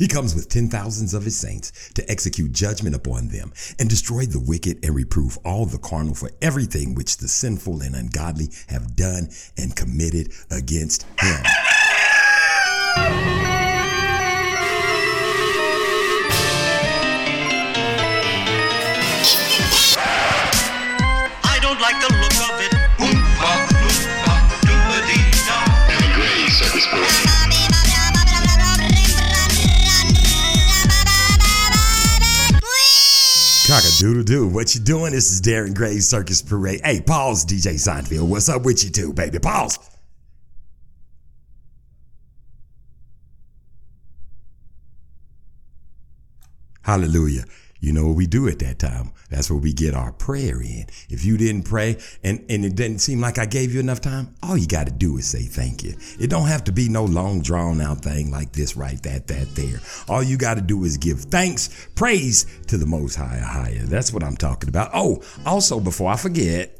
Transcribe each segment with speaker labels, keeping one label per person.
Speaker 1: He comes with ten thousands of his saints to execute judgment upon them and destroy the wicked and reprove all the carnal for everything which the sinful and ungodly have done and committed against him. doodle doo. What you doing? This is Darren Gray's Circus Parade. Hey, pause, DJ Seinfeld. What's up with you two, baby? Pause. Hallelujah. You know what we do at that time? That's where we get our prayer in. If you didn't pray and, and it didn't seem like I gave you enough time, all you got to do is say thank you. It don't have to be no long drawn out thing like this, right, that, that, there. All you got to do is give thanks, praise to the most high, higher. That's what I'm talking about. Oh, also before I forget,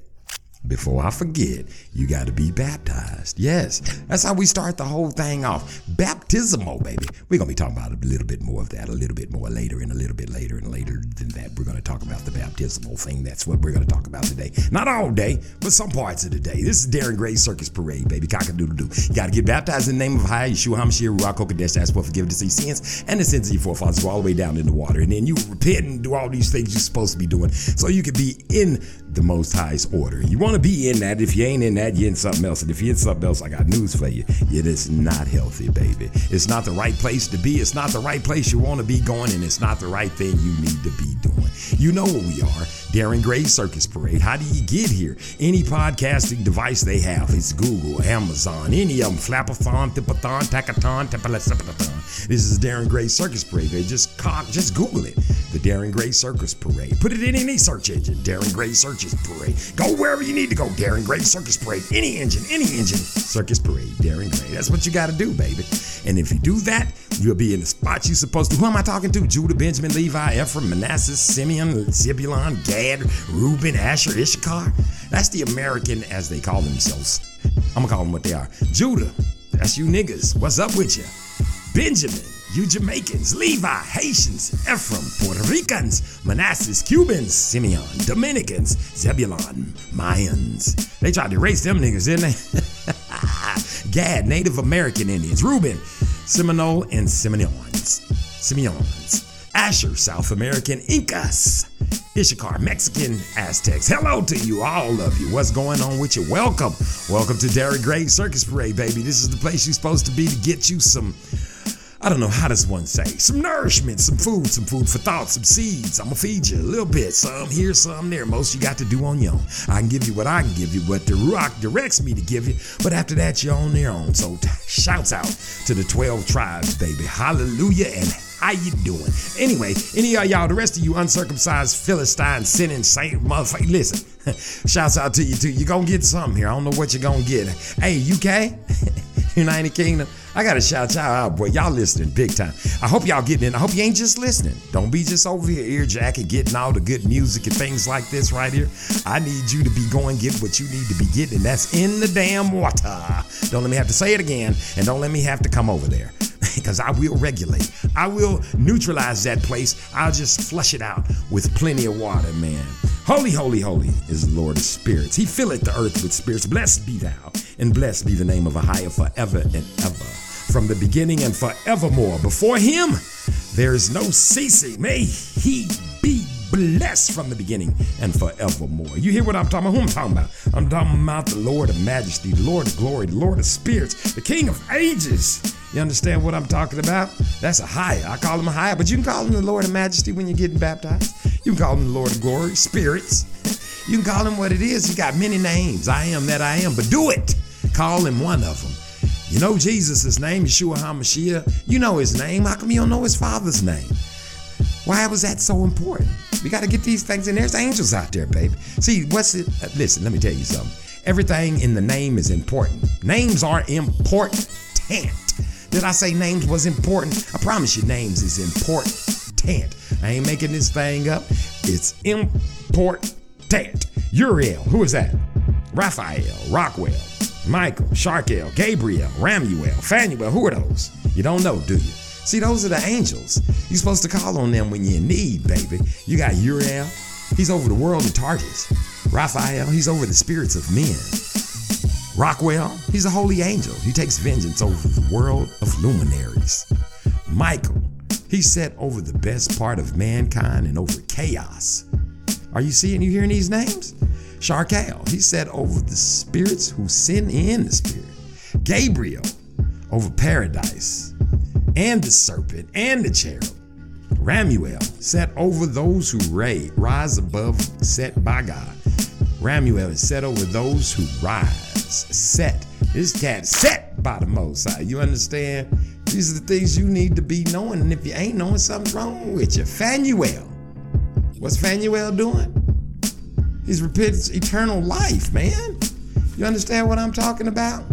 Speaker 1: before I forget, you got to be baptized. Yes, that's how we start the whole thing off. Baptismal, baby. We're going to be talking about a little bit more of that, a little bit more later, and a little bit later, and later than that. We're going to talk about the baptismal thing. That's what we're going to talk about today. Not all day, but some parts of the day. This is Darren Gray's Circus Parade, baby. Cock-a-doodle doo. You got to get baptized in the name of High Yeshua HaMashiach Ruach HaKodesh. Ask for forgiveness of sins and the sins of your forefathers all the way down in the water. And then you repent and do all these things you're supposed to be doing so you can be in the Most High's order. You want to be in that. If you ain't in that, you're in something else. And if you're in something else, I got news for you. It is not healthy, baby. It's not the right place to be. It's not the right place you want to be going, and it's not the right thing you need to be doing. You know what we are. Darren Gray Circus Parade. How do you get here? Any podcasting device they have. It's Google, Amazon, any of them. Flapathon, Tipathon, Takathon, Tipalathon. This is Darren Gray Circus Parade. Baby. Just cock, just Google it. The Darren Gray Circus Parade. Put it in any search engine. Darren Gray Circus Parade. Go wherever you need to go. Darren Gray Circus Parade. Any engine, any engine. Circus Parade. Darren Gray. That's what you got to do, baby. And if you do that, you'll be in the spot you're supposed to. Who am I talking to? Judah, Benjamin, Levi, Ephraim, Manasseh, Simeon, Zebulon, Gad, Reuben, Asher, Issachar. That's the American as they call themselves. I'm gonna call them what they are. Judah, that's you niggas. What's up with you? Benjamin, you Jamaicans, Levi, Haitians, Ephraim, Puerto Ricans, Manasseh, Cubans, Simeon, Dominicans, Zebulon, Mayans. They tried to erase them niggas, didn't they? Gad, Native American Indians, Reuben, Seminole, and Seminoans. Simeons. Asher, South American Incas. Issachar, Mexican Aztecs. Hello to you, all of you. What's going on with you? Welcome. Welcome to Darren Gray Circus Parade, baby. This is the place you're supposed to be to get you some, I don't know, how does one say? Some nourishment, some food, some food for thought, some seeds. I'm gonna feed you a little bit, some here, some there. Most you got to do on your own. I can give you what I can give you, what the rock directs me to give you. But after that, you're on your own. So t- shouts out to the 12 tribes, baby. Hallelujah and how you doing? Anyway, any of y'all, the rest of you uncircumcised Philistine sinning saint motherfucker, listen. Shouts out to you too. You're gonna get something here. I don't know what you're gonna get. Hey, UK, United Kingdom. I gotta shout y'all out, boy. Y'all listening big time. I hope y'all getting in. I hope you ain't just listening. Don't be just over here ear jacking, getting all the good music and things like this right here. I need you to be going get what you need to be getting, and that's in the damn water. Don't let me have to say it again, and don't let me have to come over there because I will regulate. I will neutralize that place. I'll just flush it out with plenty of water, man. Holy, holy, holy is the Lord of spirits. He filleth the earth with spirits. Blessed be thou, and blessed be the name of Ahia forever and ever. From the beginning and forevermore. Before him, there is no ceasing. May he be blessed from the beginning and forevermore. You hear what I'm talking about? Who I'm talking about? I'm talking about the Lord of majesty, the Lord of glory, the Lord of spirits, the King of ages. You understand what I'm talking about? That's a higher. I call him a higher, but you can call him the Lord of majesty when you're getting baptized. You can call him the Lord of glory, spirits. You can call him what it is. He got many names. I am that I am, but do it. Call him one of them. You know Jesus' name, Yeshua HaMashiach. You know his name. How come you don't know his father's name? Why was that so important? We got to get these things, and there's angels out there, baby. See, what's it? uh, Listen, let me tell you something. Everything in the name is important. Names are important. Did I say names was important? I promise you, names is important. I ain't making this thing up. It's important. Uriel, who is that? Raphael, Raguel, Michael, Saraqael, Gabriel, Ramuel, Phanuel. Who are those? You don't know, do you? See, those are the angels. You're supposed to call on them when in need, baby. You got Uriel, he's over the world of Tartarus. Raphael, he's over the spirits of men. Raguel, he's a holy angel. He takes vengeance over the world of luminaries. Michael, he's set over the best part of mankind and over chaos. Are you seeing, you hearing these names? Saraqael, he's set over the spirits who sin in the spirit. Gabriel, over paradise and the serpent and the cherub. Ramuel, set over those who ray, rise above, set by God. Ramuel is set over those who rise. Set. This cat set by the Most High. You understand? These are the things you need to be knowing. And if you ain't knowing, something's wrong with you. Phanuel. What's Phanuel doing? He's repentance, eternal life, man. You understand what I'm talking about?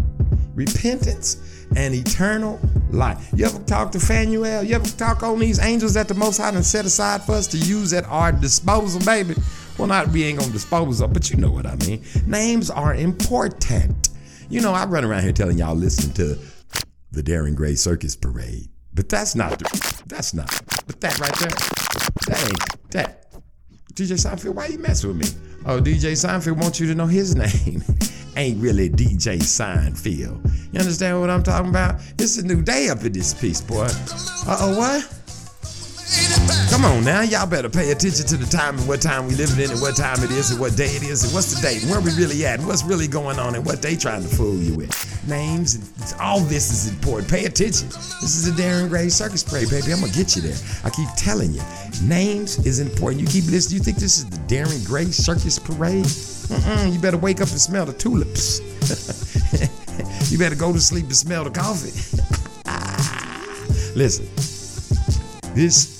Speaker 1: Repentance and eternal life. You ever talk to Phanuel? You ever talk on these angels that the Most High done set aside for us to use at our disposal, baby? Well, not we ain't gonna dispose of, but you know what I mean. Names are important. You know, I run around here telling y'all listen to the Darren Gray Circus Parade, but that's not the, that's not, but that right there, that ain't that. DJ Seinfeld, why you mess with me? Oh, DJ Seinfeld wants you to know his name. ain't really DJ Seinfeld. You understand what I'm talking about? It's a new day up in this piece, boy. Uh oh, what? Come on now, y'all better pay attention to the time and what time we living in and what time it is and what day it is and what's the date and where we really at and what's really going on and what they trying to fool you with. Names, all this is important. Pay attention. This is a Darren Gray Circus Parade, baby. I'm gonna get you there. I keep telling you, names is important. You keep listening. You think this is the Darren Gray Circus Parade? Mm-mm, you better wake up and smell the tulips. you better go to sleep and smell the coffee. Ah. Listen, this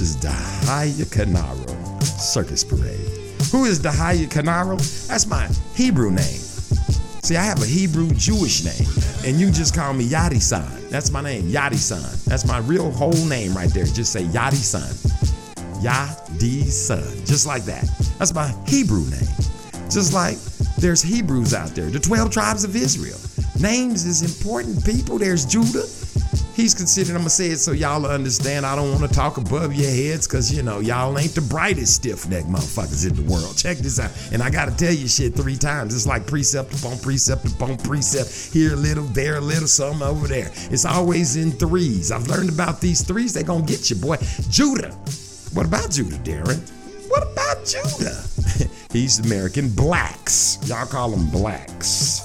Speaker 1: is Dahaya Kanaro Circus Parade. Who is Dahaya Kanaro? That's my Hebrew name. See, I have a Hebrew Jewish name, and you just call me Yadi San. That's my name, Yadi San. That's my real whole name right there. Just say Yadi San. Yadi San. Just like that. That's my Hebrew name. Just like there's Hebrews out there, the 12 tribes of Israel. Names is important, people. There's Judah. He's considered, I'm gonna say it so y'all understand. I don't wanna talk above your heads because, you know, y'all ain't the brightest stiff neck motherfuckers in the world. Check this out. And I gotta tell you shit three times. It's like precept upon precept upon precept. Here a little, there a little, something over there. It's always in threes. I've learned about these threes. They gonna get you, boy. Judah. What about Judah, Darren? What about Judah? He's American blacks. Y'all call them blacks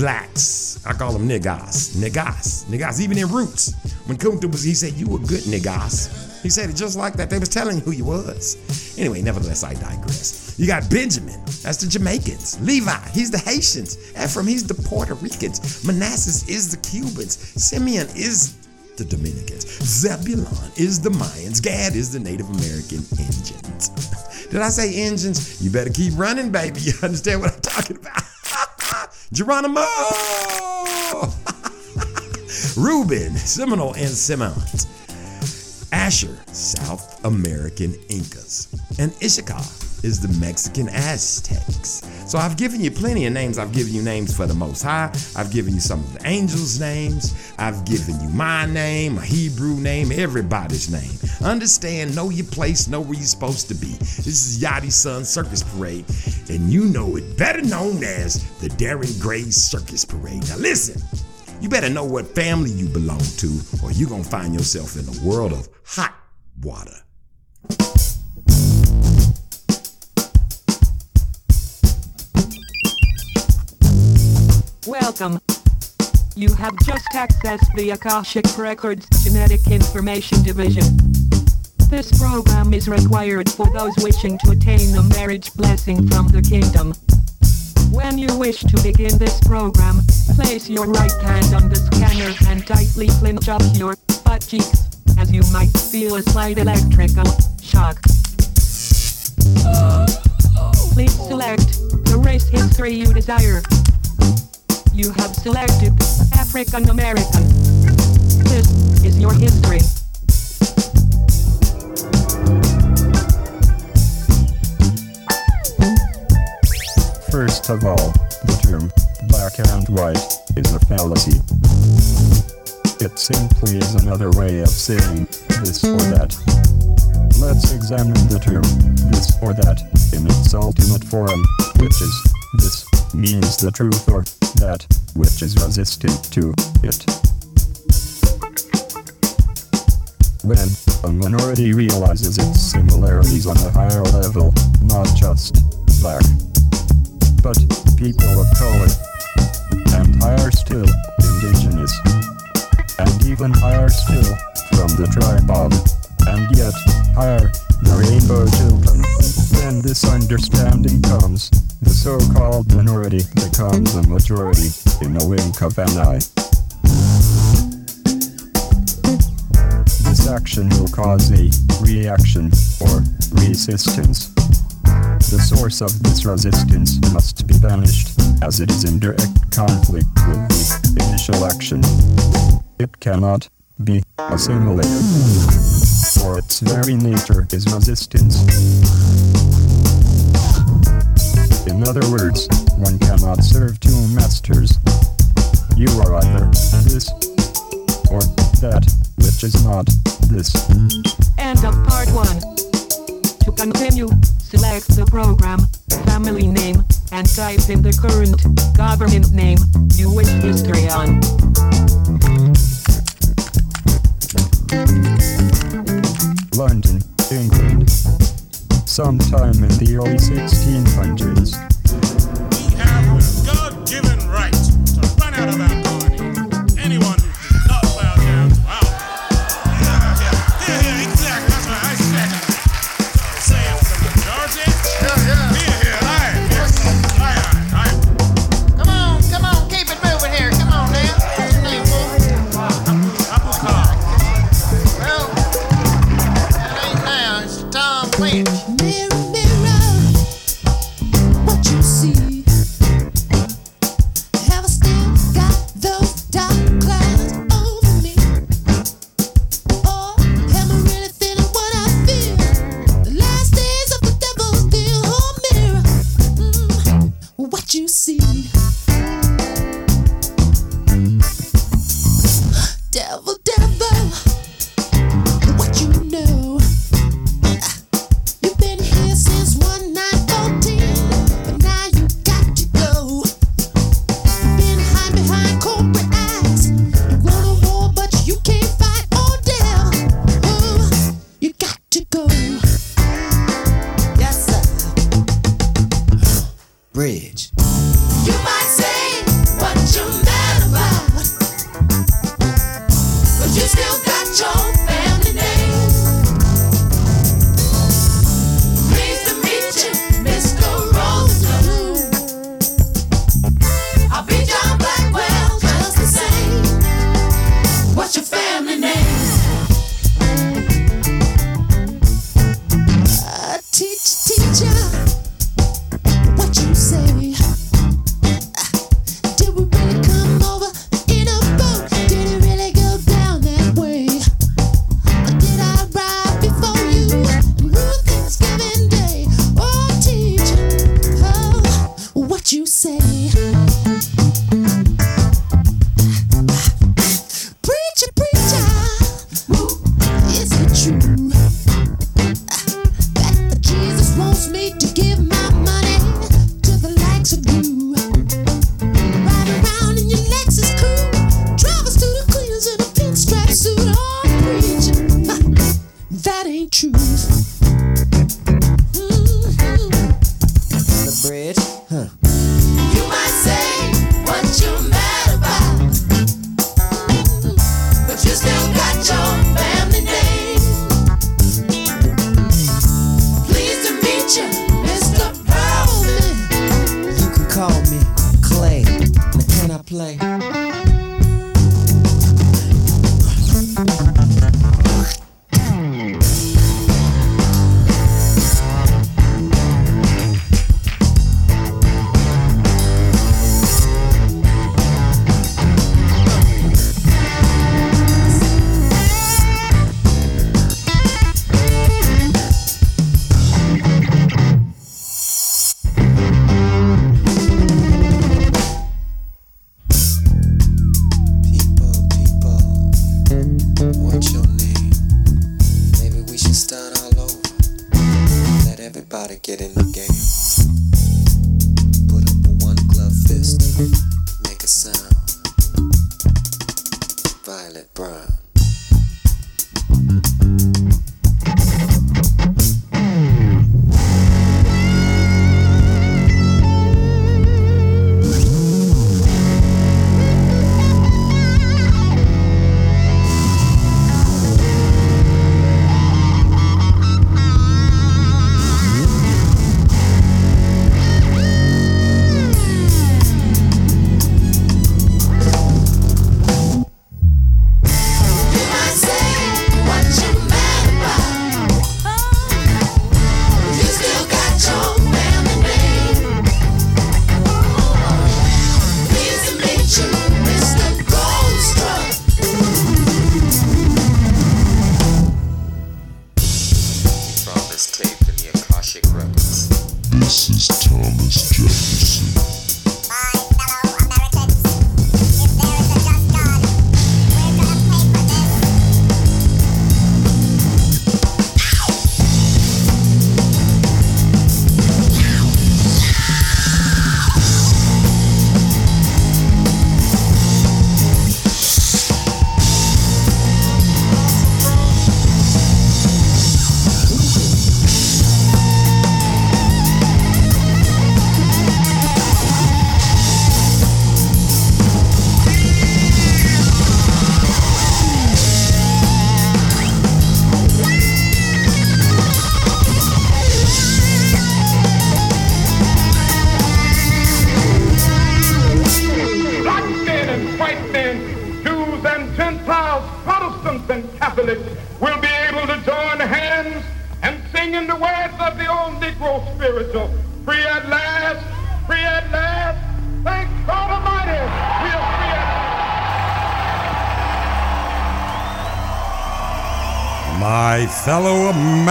Speaker 1: blacks. I call them niggas. Niggas. Niggas. Even in Roots. When Kunta was, he said, you were good niggas. He said it just like that. They was telling you who you was. Anyway, nevertheless, I digress. You got Benjamin. That's the Jamaicans. Levi. He's the Haitians. Ephraim. He's the Puerto Ricans. Manasseh is the Cubans. Simeon is the Dominicans. Zebulon is the Mayans. Gad is the Native American Indians. Did I say engines? You better keep running, baby. You understand what I'm talking about? Geronimo! Reuben, Seminole, and Semont. Asher, South American Incas. And Issachar is the Mexican Aztecs. So I've given you plenty of names. I've given you names for the Most High. I've given you some of the angels' names. I've given you my name, a Hebrew name, everybody's name. Understand, know your place, know where you're supposed to be. This is Yachty Sun Circus Parade, and you know it better known as the Darren Gray Circus Parade. Now listen, you better know what family you belong to, or you're gonna find yourself in a world of hot water.
Speaker 2: Welcome. You have just accessed the Akashic Records Genetic Information Division. This program is required for those wishing to attain a marriage blessing from the kingdom. When you wish to begin this program, place your right hand on the scanner and tightly clench up your butt cheeks, as you might feel a slight electrical shock. Please select the race history you desire. You have selected African American. This is your history.
Speaker 3: First of all, the term black and white is a fallacy. It simply is another way of saying this or that. Let's examine the term this or that in its ultimate form, which is this means the truth or that which is resistant to it. When a minority realizes its similarities on a higher level, not just black, but people of color, and higher still, indigenous, and even higher still, from the tribe of, and yet higher, the rainbow children. Then this understanding comes, the so-called minority becomes a majority in a wink of an eye. This action will cause a reaction or resistance. The source of this resistance must be banished, as it is in direct conflict with the initial action. It cannot be assimilated, for its very nature is resistance. In other words, one cannot serve two masters. You are either this or that, which is not this.
Speaker 2: End of part 1. To continue, select the program, family name, and type in the current government name you wish to history on.
Speaker 3: London, England. Sometime in the early 1600s,
Speaker 4: We have the God-given right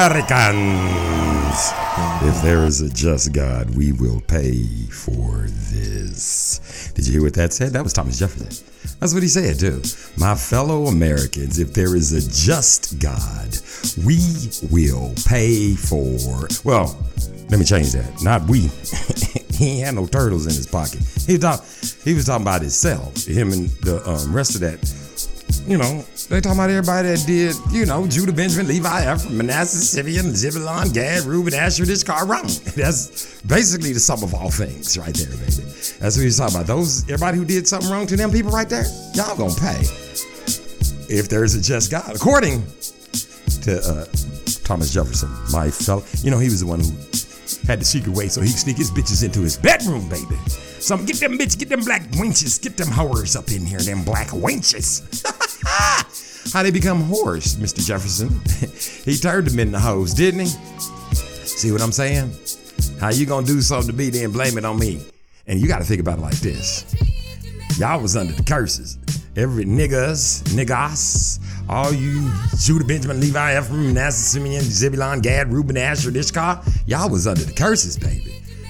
Speaker 1: Americans, if there is a just God, we will pay for this. Did you hear what that said? That was Thomas Jefferson. That's what he said, too. My fellow Americans, if there is a just God, we will pay for. Well, let me change that. Not we. he had no turtles in his pocket. He talk, he was talking about himself. Him and the um, rest of that you know, they talking about everybody that did, you know, Judah, Benjamin, Levi, Ephraim, Manasseh, Simeon, Zebulon, Gad, Reuben, Asher, Issachar wrong. That's basically the sum of all things right there, baby. That's what he's talking about. Those, everybody who did something wrong to them people right there, y'all gonna pay. If there's a just God, according to uh, Thomas Jefferson, my fellow, you know, he was the one who had the secret way so he could sneak his bitches into his bedroom, baby. Some get them bitch, get them black wenches, get them whores up in here, them black wenches. How they become whores, Mr. Jefferson? he turned them into hoes, didn't he? See what I'm saying? How you gonna do something to me, then blame it on me? And you gotta think about it like this. Y'all was under the curses. Every niggas, niggas, all you Judah, Benjamin, Levi, Ephraim, Manasseh, Simeon, Zebulon, Gad, Reuben, Asher, Issachar, y'all was under the curses, baby.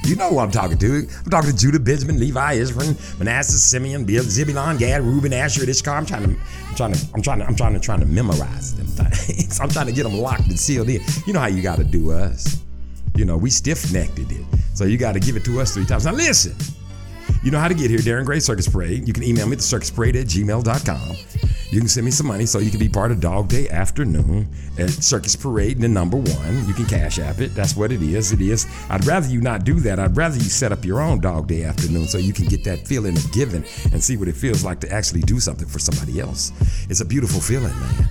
Speaker 1: You know who I'm talking to. I'm talking to Judah, Benjamin, Levi, Ephraim, Manasseh, Simeon, Zebulon, Gad, Reuben, Asher, Issachar. I'm trying to, I'm trying to, I'm trying to, I'm trying to, trying to memorize them things. I'm trying to get them locked and sealed in. You know how you got to do us. You know, we stiff necked it. So you got to give it to us three times. Now listen. You know how to get here, Darren Gray Circus Parade. You can email me at circusparade at gmail.com. You can send me some money so you can be part of Dog Day Afternoon at Circus Parade, the number one. You can cash app it. That's what it is. It is. I'd rather you not do that. I'd rather you set up your own Dog Day Afternoon so you can get that feeling of giving and see what it feels like to actually do something for somebody else. It's a beautiful feeling, man.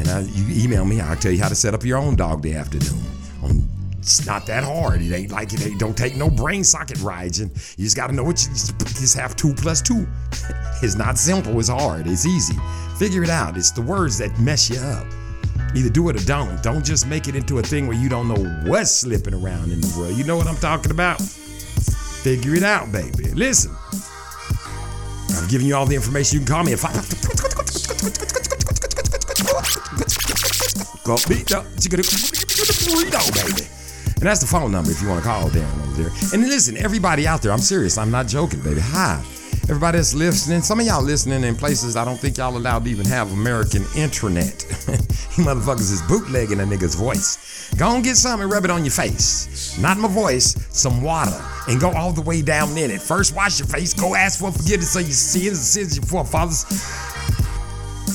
Speaker 1: And I, you email me, I'll tell you how to set up your own Dog Day Afternoon. On it's not that hard. It ain't like it ain't, don't take no brain socket rides, and you just got to know what you just, just have two plus two. it's not simple. It's hard. It's easy. Figure it out. It's the words that mess you up. Either do it or don't. Don't just make it into a thing where you don't know what's slipping around in the world. You know what I'm talking about? Figure it out, baby. Listen. I'm giving you all the information. You can call me at five. Go beat up. Burrito, baby. And that's the phone number if you want to call down over there. And listen, everybody out there, I'm serious. I'm not joking, baby. Hi. Everybody that's listening, some of y'all listening in places I don't think y'all allowed to even have American internet. you motherfuckers is bootlegging a nigga's voice. Go and get some and rub it on your face. Not my voice, some water. And go all the way down in it. First wash your face, go ask for forgiveness of your sins and sins of your forefathers.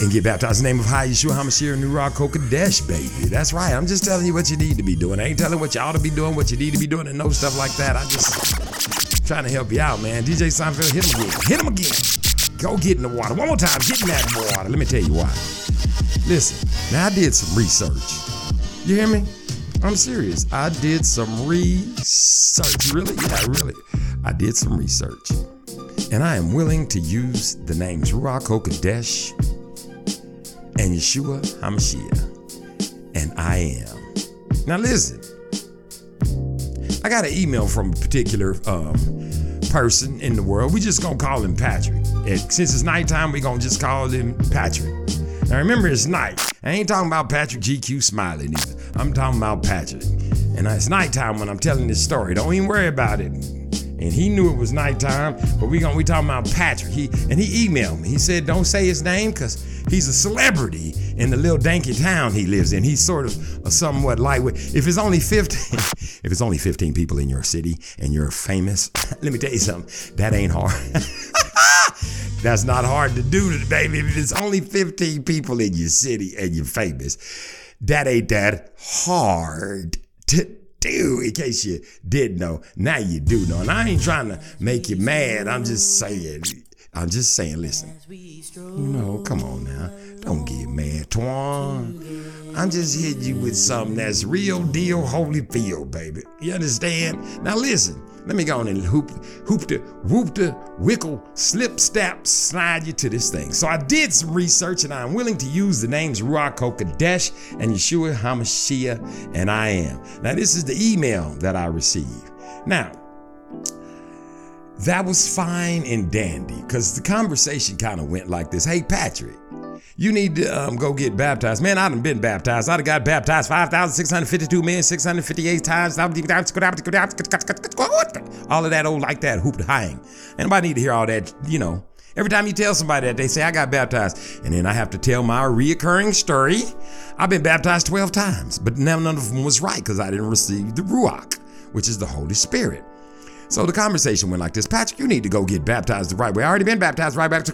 Speaker 1: And get baptized in the name of High Yeshua HaMashiach Nurah Kokadesh, baby. That's right. I'm just telling you what you need to be doing. I ain't telling what you ought to be doing, what you need to be doing, and no stuff like that. I just trying to help you out, man. DJ Seinfeld, hit him again. Hit him again. Go get in the water. One more time. Get in that water. Let me tell you why. Listen, now I did some research. You hear me? I'm serious. I did some research. Really? Yeah, really. I did some research. And I am willing to use the names Ruach Kokadesh and Yeshua HaMashiach. And I am. Now listen. I got an email from a particular um, person in the world. We just gonna call him Patrick. And since it's nighttime, we gonna just call him Patrick. Now remember, it's night. I ain't talking about Patrick GQ Smiley neither. I'm talking about Patrick. And it's nighttime when I'm telling this story. Don't even worry about it. And he knew it was nighttime, but we gonna we talking about Patrick. He and he emailed me. He said, "Don't say his name, cause he's a celebrity in the little danky town he lives in. He's sort of a somewhat lightweight. If it's only 15, if it's only 15 people in your city and you're famous, let me tell you something. That ain't hard. That's not hard to do, baby. If it's only 15 people in your city and you're famous, that ain't that hard to do. In case you didn't know, now you do know. And I ain't trying to make you mad. I'm just saying. I'm just saying. Listen, you know, come on now. Don't get mad, Twan. I'm just hitting you with something that's real deal, holy feel, baby. You understand? Now listen. Let me go on and hoop, hoop the, whoop the, wickle, slip, step, slide you to this thing. So I did some research and I'm willing to use the names Ruach Kokadesh and Yeshua HaMashiach, and I am. Now this is the email that I received. Now, that was fine and dandy because the conversation kind of went like this Hey, Patrick, you need to um, go get baptized. Man, I done been baptized. I done got baptized 5,652 men, 658 times. All of that old like that, hooped hang. Anybody need to hear all that, you know. Every time you tell somebody that, they say, I got baptized. And then I have to tell my reoccurring story. I've been baptized 12 times, but now none of them was right because I didn't receive the Ruach, which is the Holy Spirit. So the conversation went like this Patrick, you need to go get baptized the right way. I already been baptized right back Go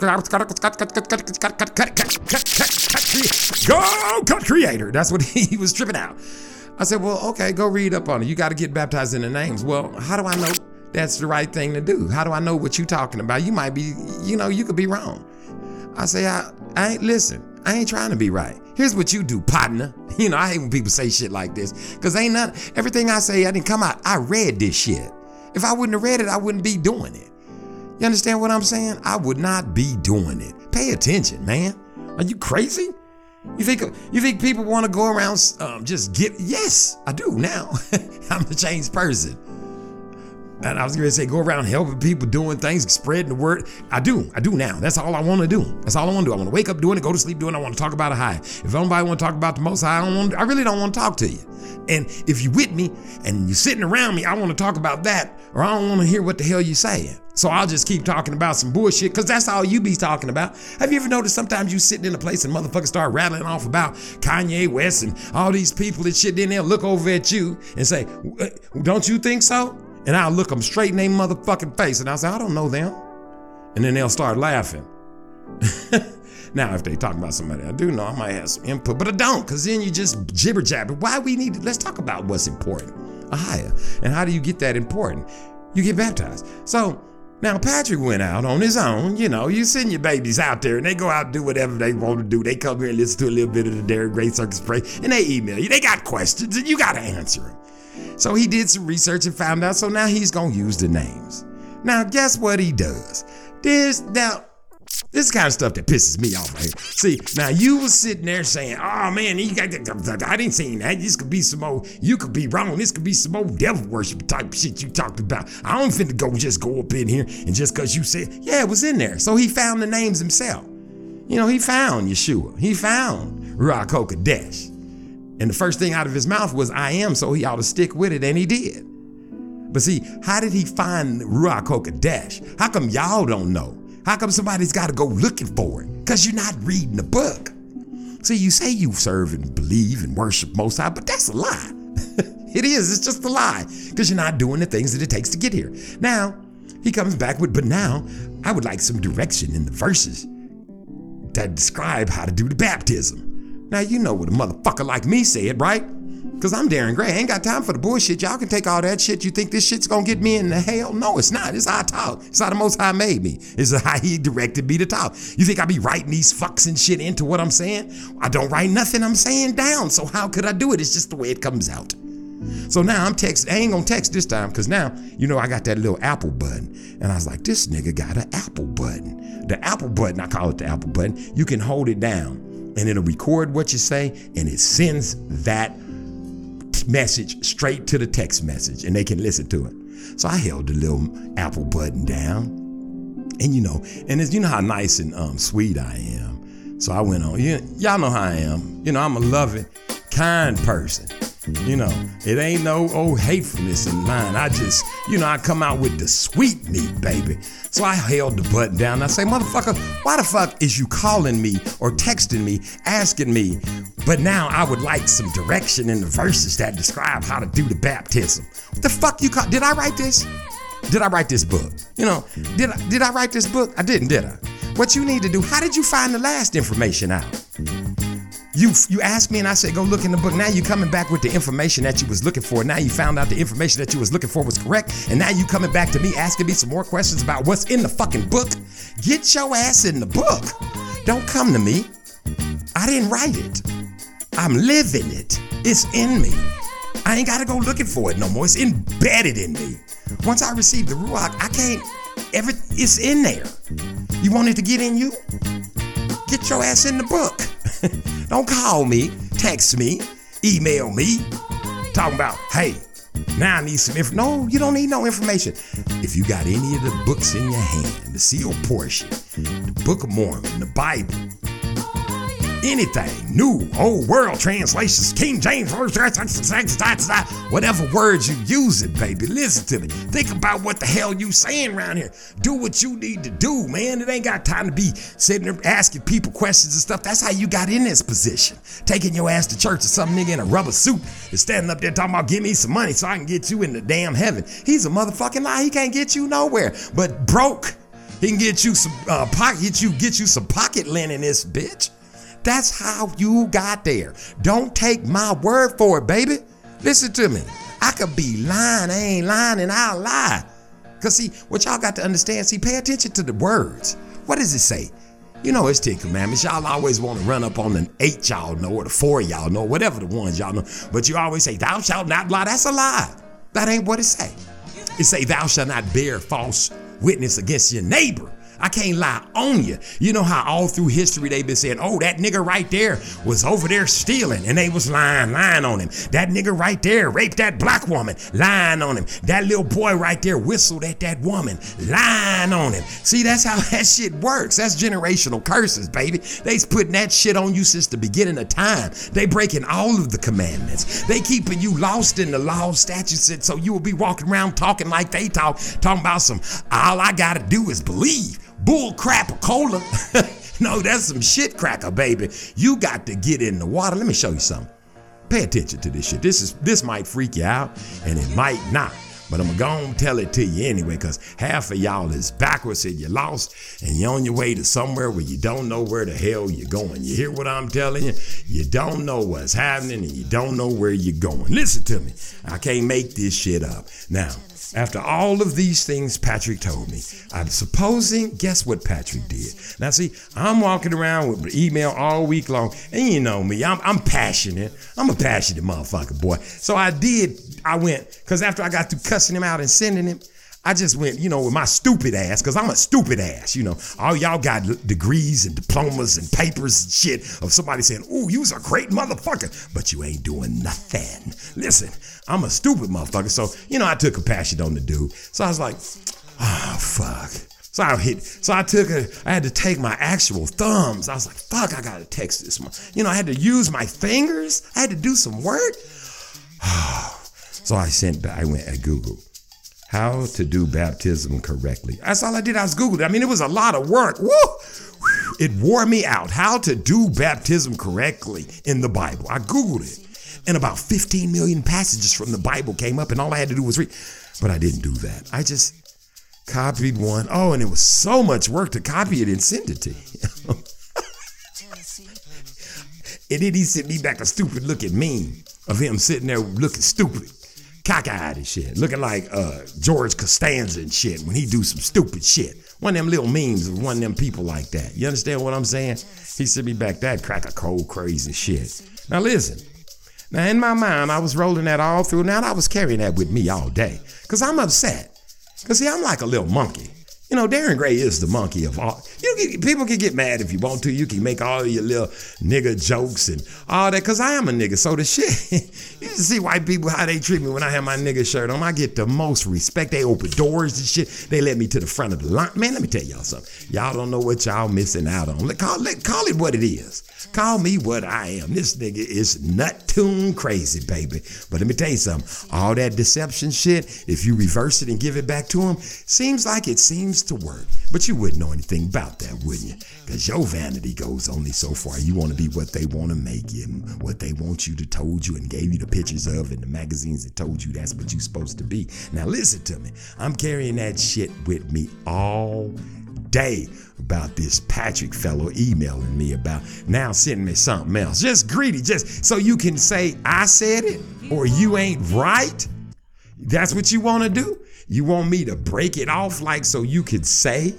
Speaker 1: cut creator. That's what he was tripping out. I said, Well, okay, go read up on it. You got to get baptized in the names. Well, how do I know that's the right thing to do? How do I know what you're talking about? You might be, you know, you could be wrong. I say, I, I ain't listen. I ain't trying to be right. Here's what you do, partner. You know, I hate when people say shit like this. Cause ain't nothing, everything I say, I didn't come out. I read this shit. If I wouldn't have read it, I wouldn't be doing it. You understand what I'm saying? I would not be doing it. Pay attention, man. Are you crazy? You think you think people want to go around um, just get? Yes, I do now. I'm a changed person. And I was to say, go around helping people, doing things, spreading the word. I do. I do now. That's all I want to do. That's all I want to do. I want to wake up doing it, go to sleep doing it. I want to talk about a high. If anybody want to talk about the most high, I don't want. I really don't want to talk to you. And if you with me and you're sitting around me, I want to talk about that, or I don't want to hear what the hell you saying. So I'll just keep talking about some bullshit because that's all you be talking about. Have you ever noticed sometimes you sitting in a place and motherfuckers start rattling off about Kanye West and all these people and shit, then they'll look over at you and say, Don't you think so? And I'll look them straight in their motherfucking face and I'll say, I don't know them. And then they'll start laughing. now, if they talking about somebody I do know, I might have some input, but I don't, because then you just jibber jabber. Why we need it? Let's talk about what's important. A higher. And how do you get that important? You get baptized. So now Patrick went out on his own. You know, you send your babies out there and they go out and do whatever they want to do. They come here and listen to a little bit of the Derek Gray Circus Pray and they email you. They got questions and you got to answer them. So he did some research and found out. So now he's going to use the names. Now, guess what he does? This, now, this is the kind of stuff that pisses me off right here. See, now you was sitting there saying, oh man, you got, I didn't see that. This could be some old, you could be wrong. This could be some old devil worship type shit you talked about. I don't finna go just go up in here and just cause you said, yeah, it was in there. So he found the names himself. You know, he found Yeshua. He found Ruach Kokadesh. And the first thing out of his mouth was, I am, so he ought to stick with it, and he did. But see, how did he find Ruach Kokadesh? How come y'all don't know? How come somebody's got to go looking for it? Because you're not reading the book. See, you say you serve and believe and worship Most High, but that's a lie. it is. It's just a lie because you're not doing the things that it takes to get here. Now, he comes back with, but now I would like some direction in the verses that describe how to do the baptism. Now, you know what a motherfucker like me said, right? Because I'm Darren Gray. I ain't got time for the bullshit. Y'all can take all that shit. You think this shit's gonna get me in the hell? No, it's not. It's how I talk. It's how the Most High made me. It's how He directed me to talk. You think I be writing these fucks and shit into what I'm saying? I don't write nothing I'm saying down. So how could I do it? It's just the way it comes out. So now I'm text. I ain't gonna text this time because now you know I got that little Apple button, and I was like, this nigga got an Apple button. The Apple button, I call it the Apple button. You can hold it down, and it'll record what you say, and it sends that message straight to the text message, and they can listen to it. So I held the little Apple button down, and you know, and it's, you know how nice and um, sweet I am. So I went on. Y'all know how I am. You know, I'm a loving, kind person. You know, it ain't no old hatefulness in mine. I just, you know, I come out with the sweet meat, baby. So I held the button down. I say, motherfucker, why the fuck is you calling me or texting me, asking me? But now I would like some direction in the verses that describe how to do the baptism. What the fuck you call? Did I write this? Did I write this book? You know, did I, did I write this book? I didn't, did I? What you need to do? How did you find the last information out? You you asked me and I said go look in the book. Now you coming back with the information that you was looking for. Now you found out the information that you was looking for was correct, and now you coming back to me asking me some more questions about what's in the fucking book. Get your ass in the book. Don't come to me. I didn't write it. I'm living it. It's in me. I ain't gotta go looking for it no more. It's embedded in me. Once I receive the ruach, I can't. Every it's in there. You want it to get in you? Get your ass in the book. Don't call me, text me, email me, talking about, hey, now I need some info. No, you don't need no information. If you got any of the books in your hand, the sealed portion, the Book of Mormon, the Bible, anything, new, old world translations, King James, whatever words you use it, baby. Listen to me. Think about what the hell you saying around here. Do what you need to do, man. It ain't got time to be sitting there asking people questions and stuff. That's how you got in this position. Taking your ass to church or some nigga in a rubber suit is standing up there talking about give me some money so I can get you in the damn heaven. He's a motherfucking lie. He can't get you nowhere. But broke, he can get you some uh, pocket, get you get you some pocket linen, this bitch. That's how you got there. Don't take my word for it, baby. Listen to me. I could be lying, I ain't lying, and I'll lie. Cause see, what y'all got to understand, see, pay attention to the words. What does it say? You know it's Ten Commandments. Y'all always want to run up on the eight y'all know or the four y'all know, whatever the ones y'all know. But you always say, Thou shalt not lie. That's a lie. That ain't what it say. It say, Thou shalt not bear false witness against your neighbor. I can't lie on you. You know how all through history they've been saying, oh, that nigga right there was over there stealing, and they was lying, lying on him. That nigga right there raped that black woman, lying on him. That little boy right there whistled at that woman, lying on him. See, that's how that shit works. That's generational curses, baby. They's putting that shit on you since the beginning of time. They breaking all of the commandments. They keeping you lost in the law, statutes, so you will be walking around talking like they talk, talking about some, all I gotta do is believe bull crap cola. no, that's some shit cracker, baby. You got to get in the water. Let me show you something. Pay attention to this shit. This is this might freak you out, and it might not. But I'm gonna tell it to you anyway, because half of y'all is backwards and you're lost, and you're on your way to somewhere where you don't know where the hell you're going. You hear what I'm telling you? You don't know what's happening and you don't know where you're going. Listen to me. I can't make this shit up. Now, after all of these things Patrick told me, I'm supposing, guess what Patrick did? Now, see, I'm walking around with email all week long, and you know me, I'm, I'm passionate. I'm a passionate motherfucker, boy. So I did, I went, because after I got through cussing him out and sending him, I just went, you know, with my stupid ass, because I'm a stupid ass, you know. All y'all got degrees and diplomas and papers and shit of somebody saying, ooh, you's a great motherfucker, but you ain't doing nothing. Listen, I'm a stupid motherfucker. So, you know, I took compassion on the dude. So I was like, oh, fuck. So I hit, so I took a, I had to take my actual thumbs. I was like, fuck, I gotta text this one. You know, I had to use my fingers. I had to do some work. so I sent I went at Google. How to do baptism correctly. That's all I did. I was Googling. I mean, it was a lot of work. Woo! It wore me out. How to do baptism correctly in the Bible. I Googled it. And about 15 million passages from the Bible came up, and all I had to do was read. But I didn't do that. I just copied one. Oh, and it was so much work to copy it and send it to you. and then he sent me back a stupid looking meme of him sitting there looking stupid, cockeyed and shit, looking like uh, George Costanza and shit when he do some stupid shit. One of them little memes of one of them people like that. You understand what I'm saying? He sent me back that crack a cold crazy shit. Now listen. Now in my mind, I was rolling that all through. Now I was carrying that with me all day. Cause I'm upset. Cause see, I'm like a little monkey. You know, Darren Gray is the monkey of all. You can, people can get mad if you want to. You can make all your little nigga jokes and all that. Cause I am a nigga. So the shit, you see white people how they treat me when I have my nigga shirt on. I get the most respect. They open doors and shit. They let me to the front of the line. Man, let me tell y'all something. Y'all don't know what y'all missing out on. Let, call, let, call it what it is. Call me what I am. This nigga is nut tune crazy, baby. But let me tell you something. All that deception shit, if you reverse it and give it back to him, seems like it seems to work. But you wouldn't know anything about that, wouldn't you? Because your vanity goes only so far. You want to be what they want to make you, and what they want you to told you and gave you the pictures of in the magazines that told you that's what you're supposed to be. Now listen to me. I'm carrying that shit with me all day about this Patrick fellow emailing me about now sending me something else. Just greedy, just so you can say I said it or you ain't right. That's what you want to do? You want me to break it off like so you could say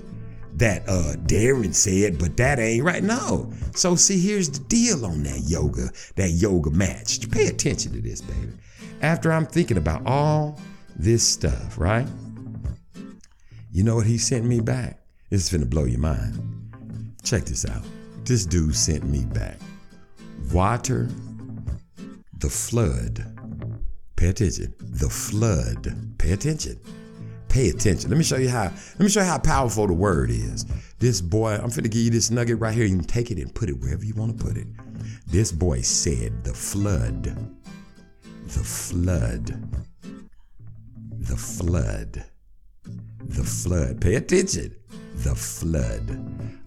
Speaker 1: that uh Darren said, but that ain't right. No. So see, here's the deal on that yoga, that yoga match. Pay attention to this, baby. After I'm thinking about all this stuff, right? You know what he sent me back? This is gonna blow your mind. Check this out. This dude sent me back. Water the flood. Pay attention. The flood. Pay attention. Pay attention. Let me show you how. Let me show you how powerful the word is. This boy, I'm finna give you this nugget right here. You can take it and put it wherever you want to put it. This boy said, "The flood, the flood, the flood, the flood." Pay attention. The flood.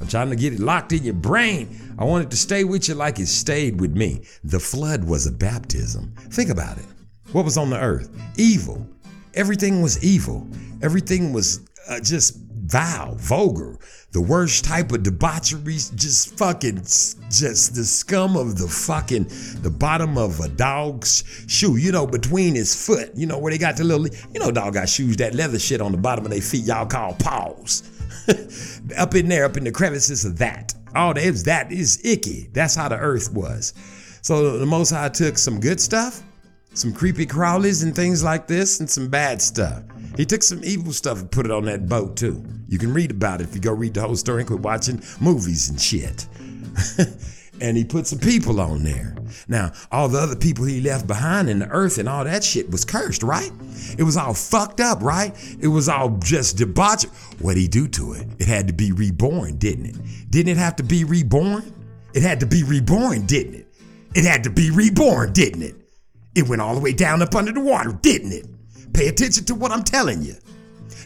Speaker 1: I'm trying to get it locked in your brain. I want it to stay with you like it stayed with me. The flood was a baptism. Think about it. What was on the earth? Evil. Everything was evil. Everything was uh, just vile, vulgar. The worst type of debauchery, just fucking, just the scum of the fucking, the bottom of a dog's shoe, you know, between his foot, you know, where they got the little, you know, dog got shoes, that leather shit on the bottom of their feet, y'all call paws. up in there, up in the crevices of that. All that is that is icky. That's how the earth was. So the Most High took some good stuff, some creepy crawlies and things like this, and some bad stuff. He took some evil stuff and put it on that boat too. You can read about it if you go read the whole story and quit watching movies and shit. and he put some people on there. Now, all the other people he left behind in the earth and all that shit was cursed, right? It was all fucked up, right? It was all just debauched. What'd he do to it? It had to be reborn, didn't it? Didn't it have to be reborn? It had to be reborn, didn't it? It had to be reborn, didn't it? It went all the way down up under the water, didn't it? Pay attention to what I'm telling you.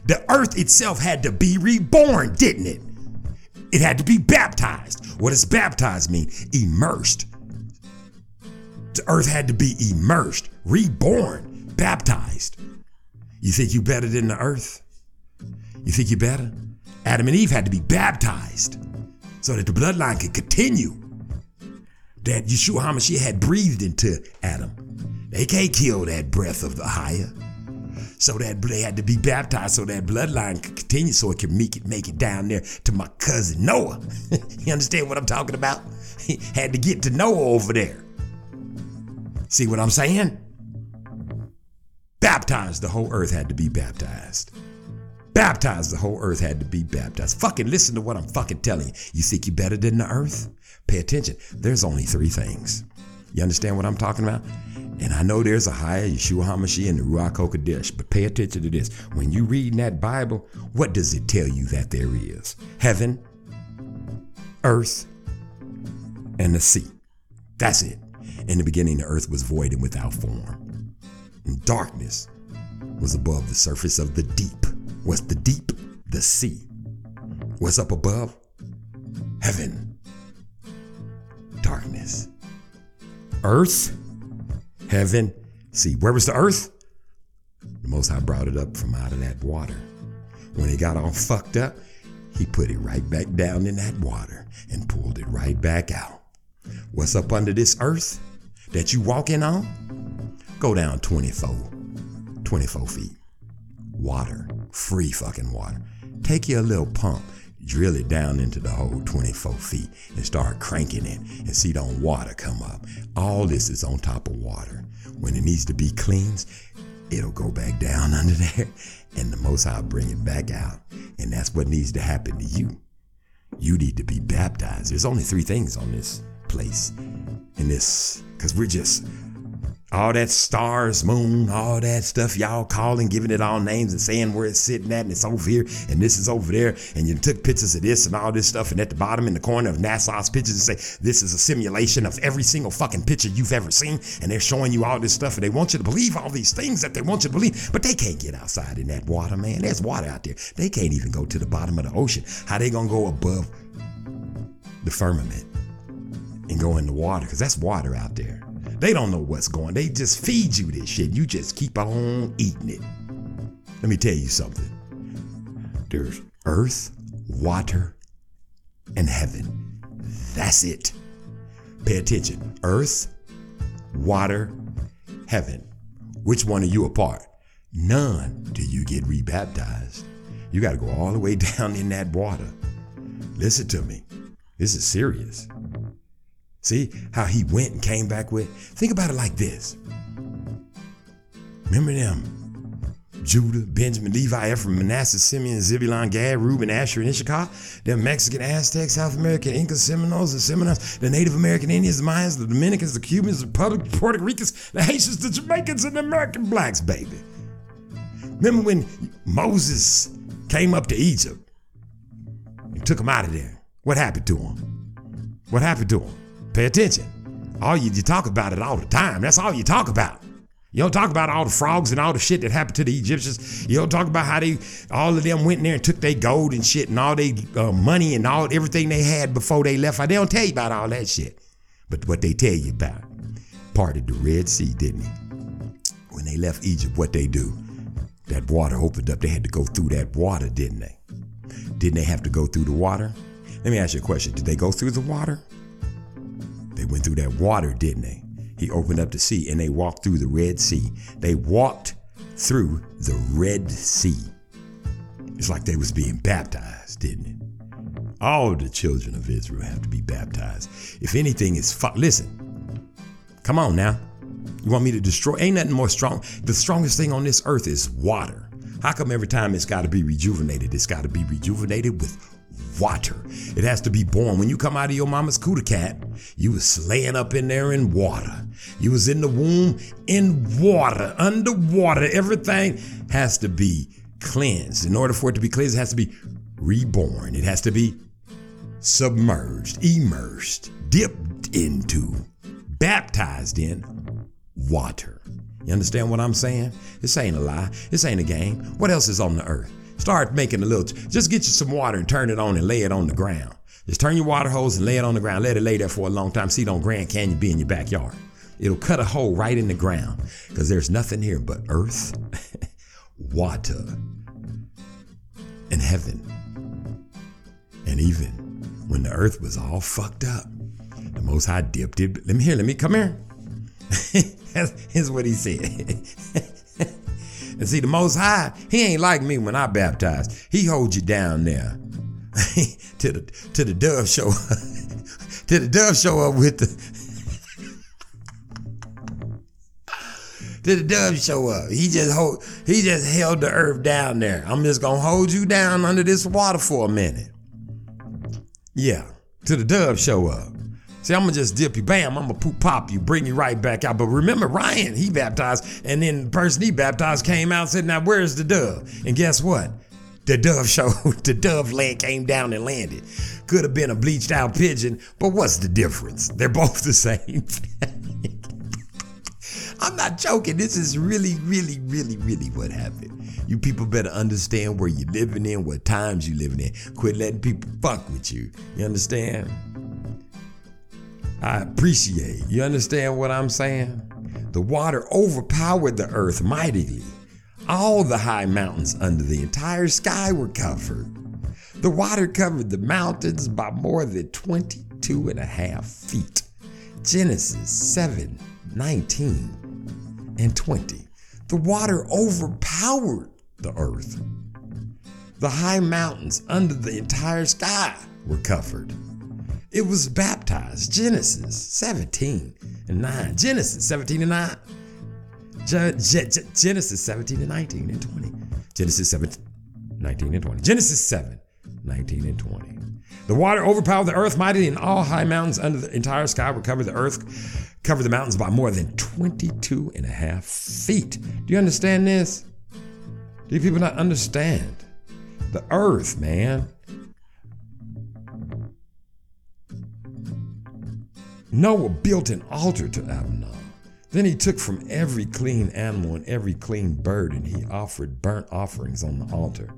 Speaker 1: The earth itself had to be reborn, didn't it? It had to be baptized. What does baptized mean? Immersed. The earth had to be immersed, reborn, baptized. You think you better than the earth? You think you better? Adam and Eve had to be baptized so that the bloodline could continue. That Yeshua HaMashiach had breathed into Adam. They can't kill that breath of the higher. So that they had to be baptized so that bloodline could continue so it could make it make it down there to my cousin Noah. you understand what I'm talking about? He had to get to Noah over there. See what I'm saying? Baptized, the whole earth had to be baptized. Baptized, the whole earth had to be baptized. Fucking listen to what I'm fucking telling you. You think you're better than the earth? Pay attention. There's only three things. You understand what I'm talking about? And I know there's a higher Yeshua HaMashiach and the Ruach HaKodesh, but pay attention to this. When you read that Bible, what does it tell you that there is? Heaven, earth, and the sea. That's it. In the beginning, the earth was void and without form. And darkness was above the surface of the deep. What's the deep? The sea. What's up above? Heaven. Darkness. Earth. Heaven. See, where was the earth? The Most High brought it up from out of that water. When it got all fucked up, he put it right back down in that water and pulled it right back out. What's up under this earth that you walking on? Go down 24, 24 feet. Water, free fucking water. Take your little pump, drill it down into the hole 24 feet and start cranking it and see don't water come up. All this is on top of water. When it needs to be cleansed, it'll go back down under there and the Most High bring it back out. And that's what needs to happen to you. You need to be baptized. There's only three things on this place. In this, because we're just all that stars, moon, all that stuff y'all calling, giving it all names and saying where it's sitting at, and it's over here, and this is over there, and you took pictures of this and all this stuff, and at the bottom in the corner of NASA's pictures, and say this is a simulation of every single fucking picture you've ever seen, and they're showing you all this stuff, and they want you to believe all these things that they want you to believe, but they can't get outside in that water, man. There's water out there. They can't even go to the bottom of the ocean. How they gonna go above the firmament and go in the water? Because that's water out there. They don't know what's going. They just feed you this shit. You just keep on eating it. Let me tell you something. There's earth, water, and heaven. That's it. Pay attention. Earth, water, heaven. Which one are you a part? None do you get rebaptized. You got to go all the way down in that water. Listen to me. This is serious. See how he went and came back with? Think about it like this. Remember them? Judah, Benjamin, Levi, Ephraim, Manasseh, Simeon, Zebulun, Gad, Reuben, Asher, and Issachar, Them Mexican, Aztecs, South American, Inca, Seminoles, the Seminoles, the Native American Indians, the Mayans, the Dominicans, the Cubans, the Puerto, Ricans, the Haitians, the Jamaicans, and the American blacks, baby. Remember when Moses came up to Egypt and took him out of there? What happened to him? What happened to him? Pay attention. All you, you talk about it all the time. That's all you talk about. You don't talk about all the frogs and all the shit that happened to the Egyptians. You don't talk about how they, all of them went in there and took their gold and shit and all their uh, money and all everything they had before they left. They don't tell you about all that shit. But what they tell you about, parted the Red Sea, didn't he? When they left Egypt, what they do? That water opened up. They had to go through that water, didn't they? Didn't they have to go through the water? Let me ask you a question. Did they go through the water? They went through that water, didn't they? He opened up the sea and they walked through the Red Sea. They walked through the Red Sea. It's like they was being baptized, didn't it? All the children of Israel have to be baptized. If anything is fu- listen. Come on now. You want me to destroy? Ain't nothing more strong. The strongest thing on this earth is water. How come every time it's got to be rejuvenated? It's got to be rejuvenated with water. It has to be born. When you come out of your mama's cooter cat, you was laying up in there in water. You was in the womb in water, underwater. Everything has to be cleansed. In order for it to be cleansed, it has to be reborn. It has to be submerged, immersed, dipped into, baptized in water. You understand what I'm saying? This ain't a lie. This ain't a game. What else is on the earth? Start making a little, just get you some water and turn it on and lay it on the ground. Just turn your water hose and lay it on the ground. Let it lay there for a long time. See it on Grand Canyon be in your backyard. It'll cut a hole right in the ground because there's nothing here but earth, water, and heaven. And even when the earth was all fucked up, the Most High dipped it. Let me hear, let me come here. Here's what he said. and see, the Most High, he ain't like me when I baptize. He holds you down there to the to the dove show, to the dove show up with the. to the dove show up. He just hold, he just held the earth down there. I'm just gonna hold you down under this water for a minute. Yeah, to the dove show up. See, I'm gonna just dip you, bam, I'm gonna poop pop you, bring you right back out. But remember, Ryan, he baptized, and then the person he baptized came out and said, Now where's the dove? And guess what? The dove show, the dove leg came down and landed. Could have been a bleached out pigeon, but what's the difference? They're both the same. I'm not joking. This is really, really, really, really what happened. You people better understand where you're living in, what times you're living in. Quit letting people fuck with you. You understand? I appreciate. You understand what I'm saying? The water overpowered the earth mightily. All the high mountains under the entire sky were covered. The water covered the mountains by more than 22 and a half feet. Genesis 7 19 and 20. The water overpowered the earth. The high mountains under the entire sky were covered. It was baptized. Genesis 17 and 9. Genesis 17 and 9. Je- Je- Je- Genesis 17 and 19 and 20. Genesis 7, 19 and 20. Genesis 7, 19 and 20. The water overpowered the earth mightily, and all high mountains under the entire sky were covered. The earth covered the mountains by more than 22 and a half feet. Do you understand this? Do you people not understand? The earth, man. Noah built an altar to Abnon. Then he took from every clean animal and every clean bird, and he offered burnt offerings on the altar.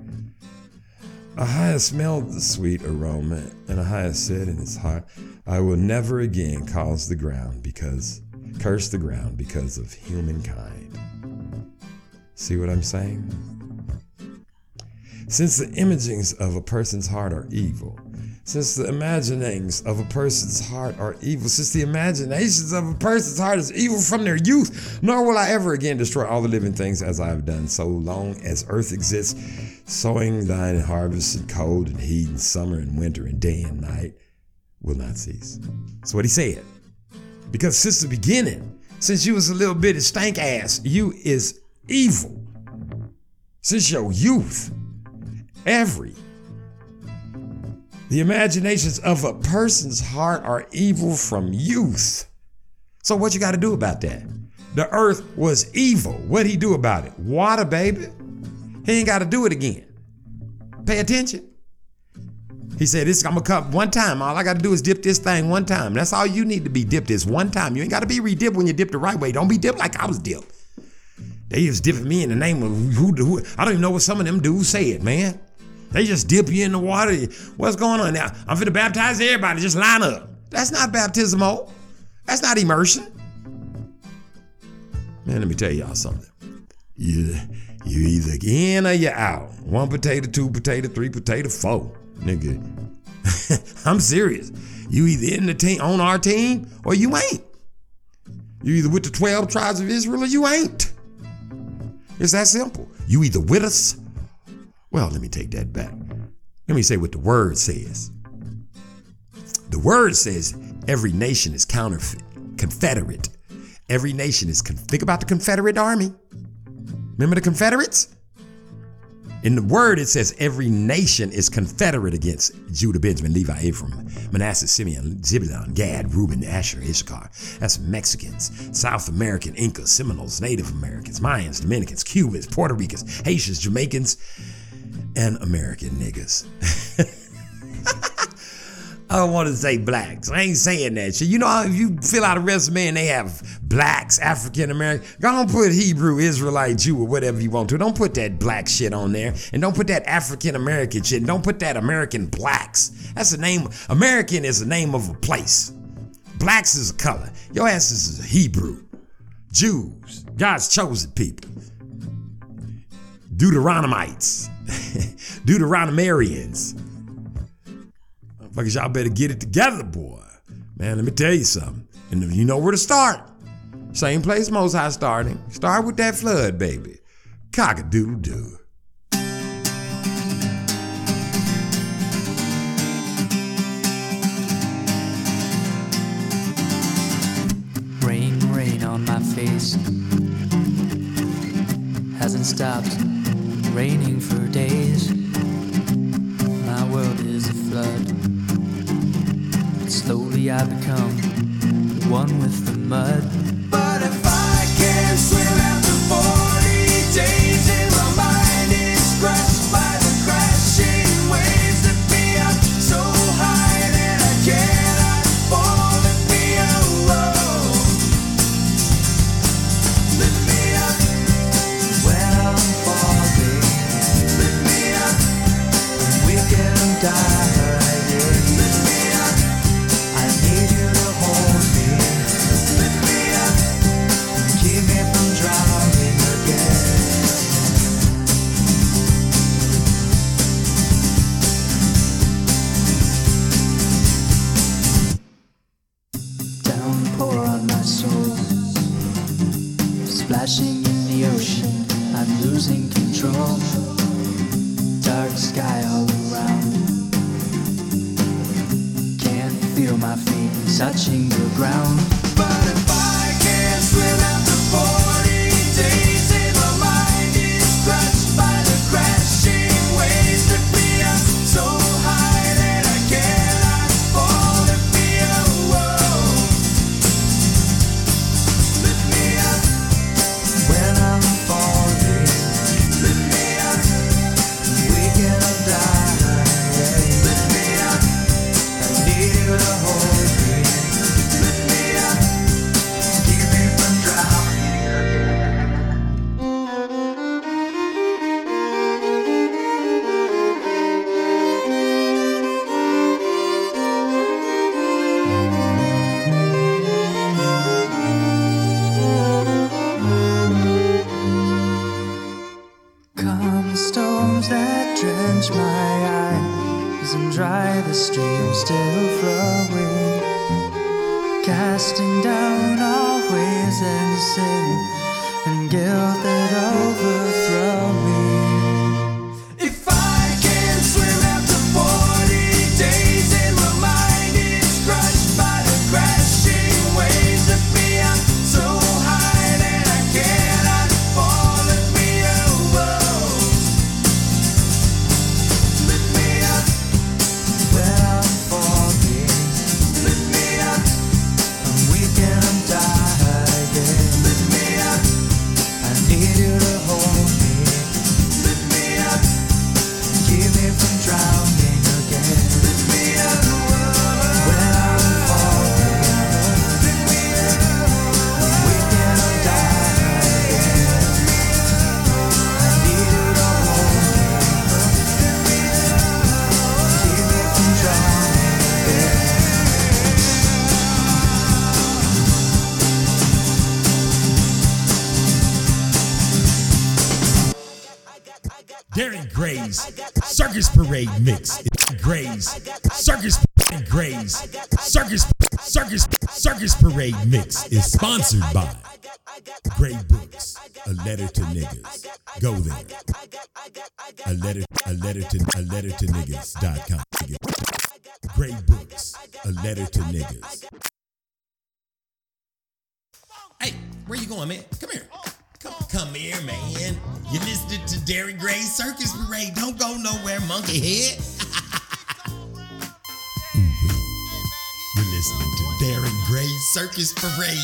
Speaker 1: Ahiah smelled the sweet aroma, and Ahiah said in his heart, I will never again cause the ground because, curse the ground because of humankind. See what I'm saying? Since the imagings of a person's heart are evil, since the imaginings of a person's heart are evil, since the imaginations of a person's heart is evil from their youth, nor will I ever again destroy all the living things as I have done so long as earth exists, sowing thine harvest in cold and heat and summer and winter and day and night will not cease. That's what he said. Because since the beginning, since you was a little bitty stank ass, you is evil. Since your youth, every the imaginations of a person's heart are evil from youth. So what you got to do about that? The earth was evil. What he do about it? Water, baby. He ain't got to do it again. Pay attention. He said, "This I'm gonna come one time. All I got to do is dip this thing one time. That's all you need to be dipped is one time. You ain't got to be re-dipped when you dip the right way. Don't be dipped like I was dipped. They just dipping me in the name of who, who I don't even know what some of them dudes said, man. They just dip you in the water. What's going on now? I'm finna baptize everybody. Just line up. That's not baptismal. That's not immersion. Man, let me tell y'all something. You you either in or you out. One potato, two potato, three potato, four. Nigga. I'm serious. You either in the team on our team or you ain't. You either with the 12 tribes of Israel or you ain't. It's that simple. You either with us well, let me take that back. Let me say what the word says. The word says every nation is counterfeit, confederate. Every nation is, con- think about the Confederate Army. Remember the Confederates? In the word, it says every nation is confederate against Judah, Benjamin, Levi, Ephraim, Manasseh, Simeon, Zebulun, Gad, Reuben, Asher, Issachar. That's Mexicans, South American, Incas, Seminoles, Native Americans, Mayans, Dominicans, Cubans, Puerto Ricans, Haitians, Jamaicans, and American niggas. I don't want to say blacks. I ain't saying that shit. You know, if you fill out a resume and they have blacks, African American, on put Hebrew, Israelite, Jew, or whatever you want to. Don't put that black shit on there. And don't put that African American shit. And don't put that American blacks. That's the name. American is the name of a place. Blacks is a color. Your ass is a Hebrew. Jews, God's chosen people. Deuteronomites. Deuteronomarians. Motherfuckers, y'all better get it together, boy. Man, let me tell you something. And if you know where to start, same place Most High starting. Start with that flood, baby. Cock a doodle doo.
Speaker 5: Rain, rain on my face. Hasn't stopped raining for days. My world is a flood. But slowly I become one with the mud. But if I can swim after
Speaker 1: Circus Parade Mix is sponsored by The Great Books, A Letter to Niggas. Go there. A letter, a letter to, a letter to niggas.com. The Great Books, A Letter to Niggas.
Speaker 6: Hey, where you going, man? Come here. Come, come here, man. You listening to Derry Gray Circus Parade. Don't go nowhere, monkey head. to Darren Gray circus parade.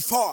Speaker 7: Too far.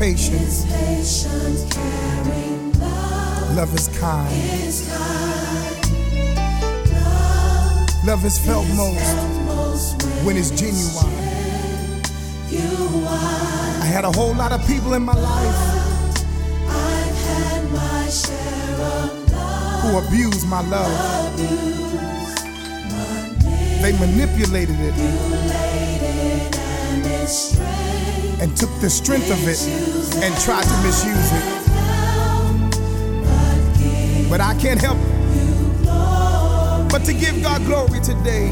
Speaker 7: Love
Speaker 8: is patient.
Speaker 9: Patient,
Speaker 8: caring, love
Speaker 9: Love is kind.
Speaker 8: is kind.
Speaker 9: Love is felt most
Speaker 8: Most
Speaker 9: when it's genuine. I had a whole lot of people in my life
Speaker 8: I've had my share of love.
Speaker 9: who abused my love.
Speaker 8: Abuse,
Speaker 9: They manipulated it
Speaker 8: and
Speaker 9: took the strength of it and tried to misuse it. But I can't help but to give God glory today.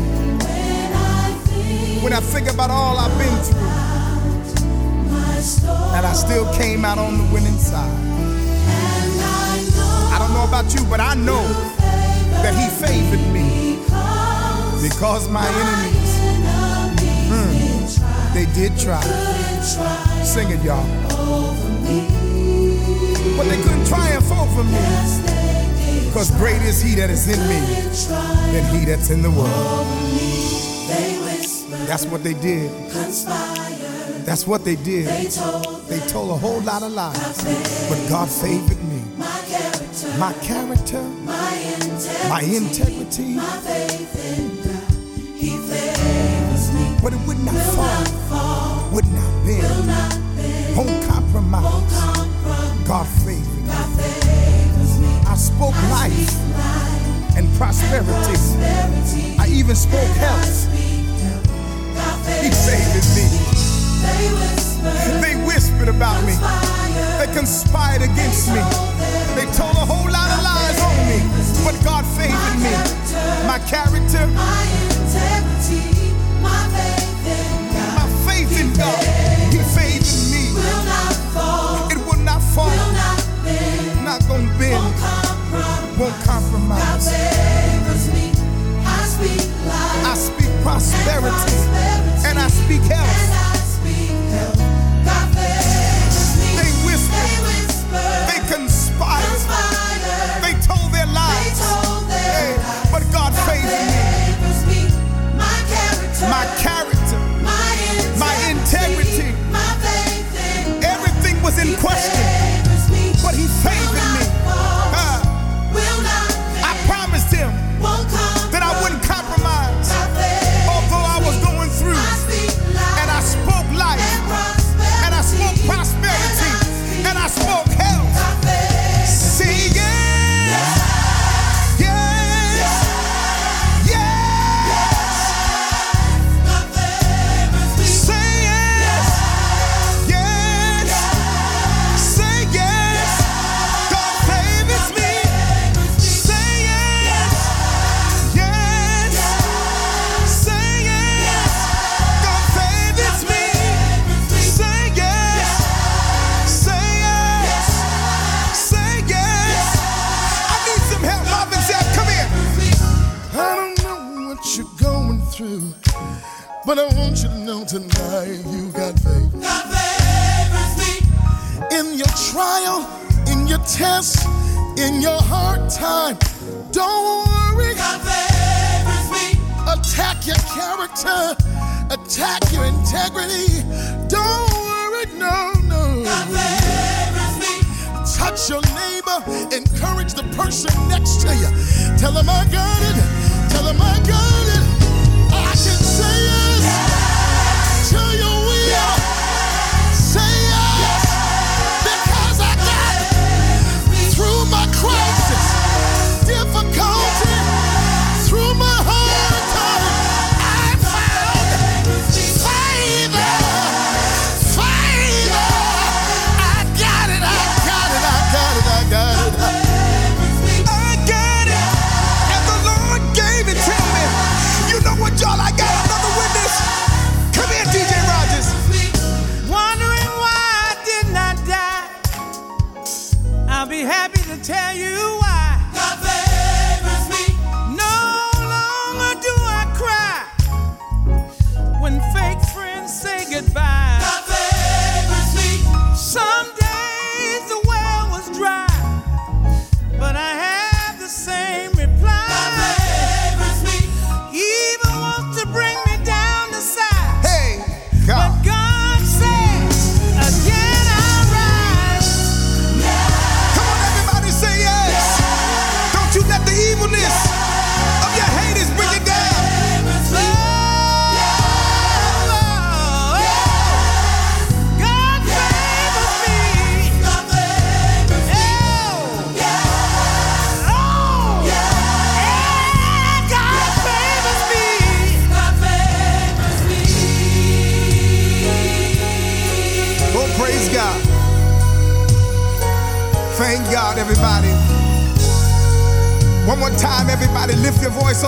Speaker 9: When I think about all I've been through, and I still came out on the winning side.
Speaker 8: I
Speaker 9: don't know about you, but I know that He favored me
Speaker 8: because
Speaker 9: my enemies,
Speaker 8: enemies
Speaker 9: Mm.
Speaker 8: did try,
Speaker 9: they did try.
Speaker 8: Couldn't
Speaker 9: Sing it, y'all.
Speaker 8: over me.
Speaker 9: But they couldn't triumph over me
Speaker 8: Yes,
Speaker 9: because great is He that is in me than He that's in the world.
Speaker 8: over me. They whispered,
Speaker 9: That's what they did.
Speaker 8: conspired.
Speaker 9: That's what they did.
Speaker 8: They told
Speaker 9: They told a whole lot of lies, but God favored me.
Speaker 8: my character,
Speaker 9: My character,
Speaker 8: my integrity,
Speaker 9: my integrity,
Speaker 8: my faith in God. He favors me.
Speaker 9: but it would not
Speaker 8: Will
Speaker 9: fall,
Speaker 8: not fall,
Speaker 9: won't
Speaker 8: won't
Speaker 9: compromise.
Speaker 8: compromise.
Speaker 9: God favored me.
Speaker 8: God favors me.
Speaker 9: I spoke life
Speaker 8: Life,
Speaker 9: and prosperity.
Speaker 8: prosperity,
Speaker 9: I even spoke health.
Speaker 8: health. God
Speaker 9: He
Speaker 8: favors
Speaker 9: me.
Speaker 8: They whisper,
Speaker 9: They whispered about me. They conspired against me. They told a whole lot of lies on me, but God favored me. My character,
Speaker 8: My integrity, my faith in God.
Speaker 9: my faith in God, prosperity and I speak health.
Speaker 8: I speak health. God favors me.
Speaker 9: They whispered,
Speaker 8: They whisper,
Speaker 9: they conspired,
Speaker 8: conspire.
Speaker 9: they told their lies. Hey, but God me.
Speaker 8: favors me. My character,
Speaker 9: My
Speaker 8: integrity,
Speaker 9: my integrity.
Speaker 8: my faith in
Speaker 9: everything was in question,
Speaker 10: time, don't worry.
Speaker 8: God favors me.
Speaker 10: Attack your character, attack your integrity. Don't worry, no, no.
Speaker 8: God favors me.
Speaker 10: Touch your neighbor, encourage the person next to you. Tell them I got it, tell them I got it. I can say yes, to your will. Say yes, because I got it. Through my crisis,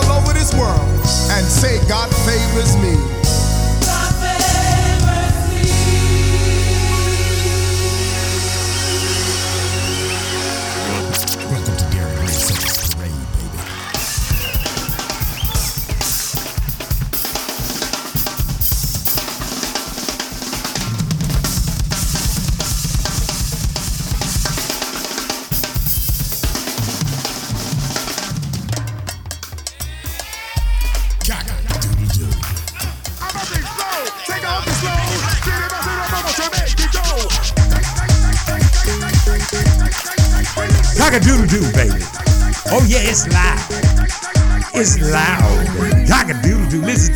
Speaker 7: all over this world and say, God favors me.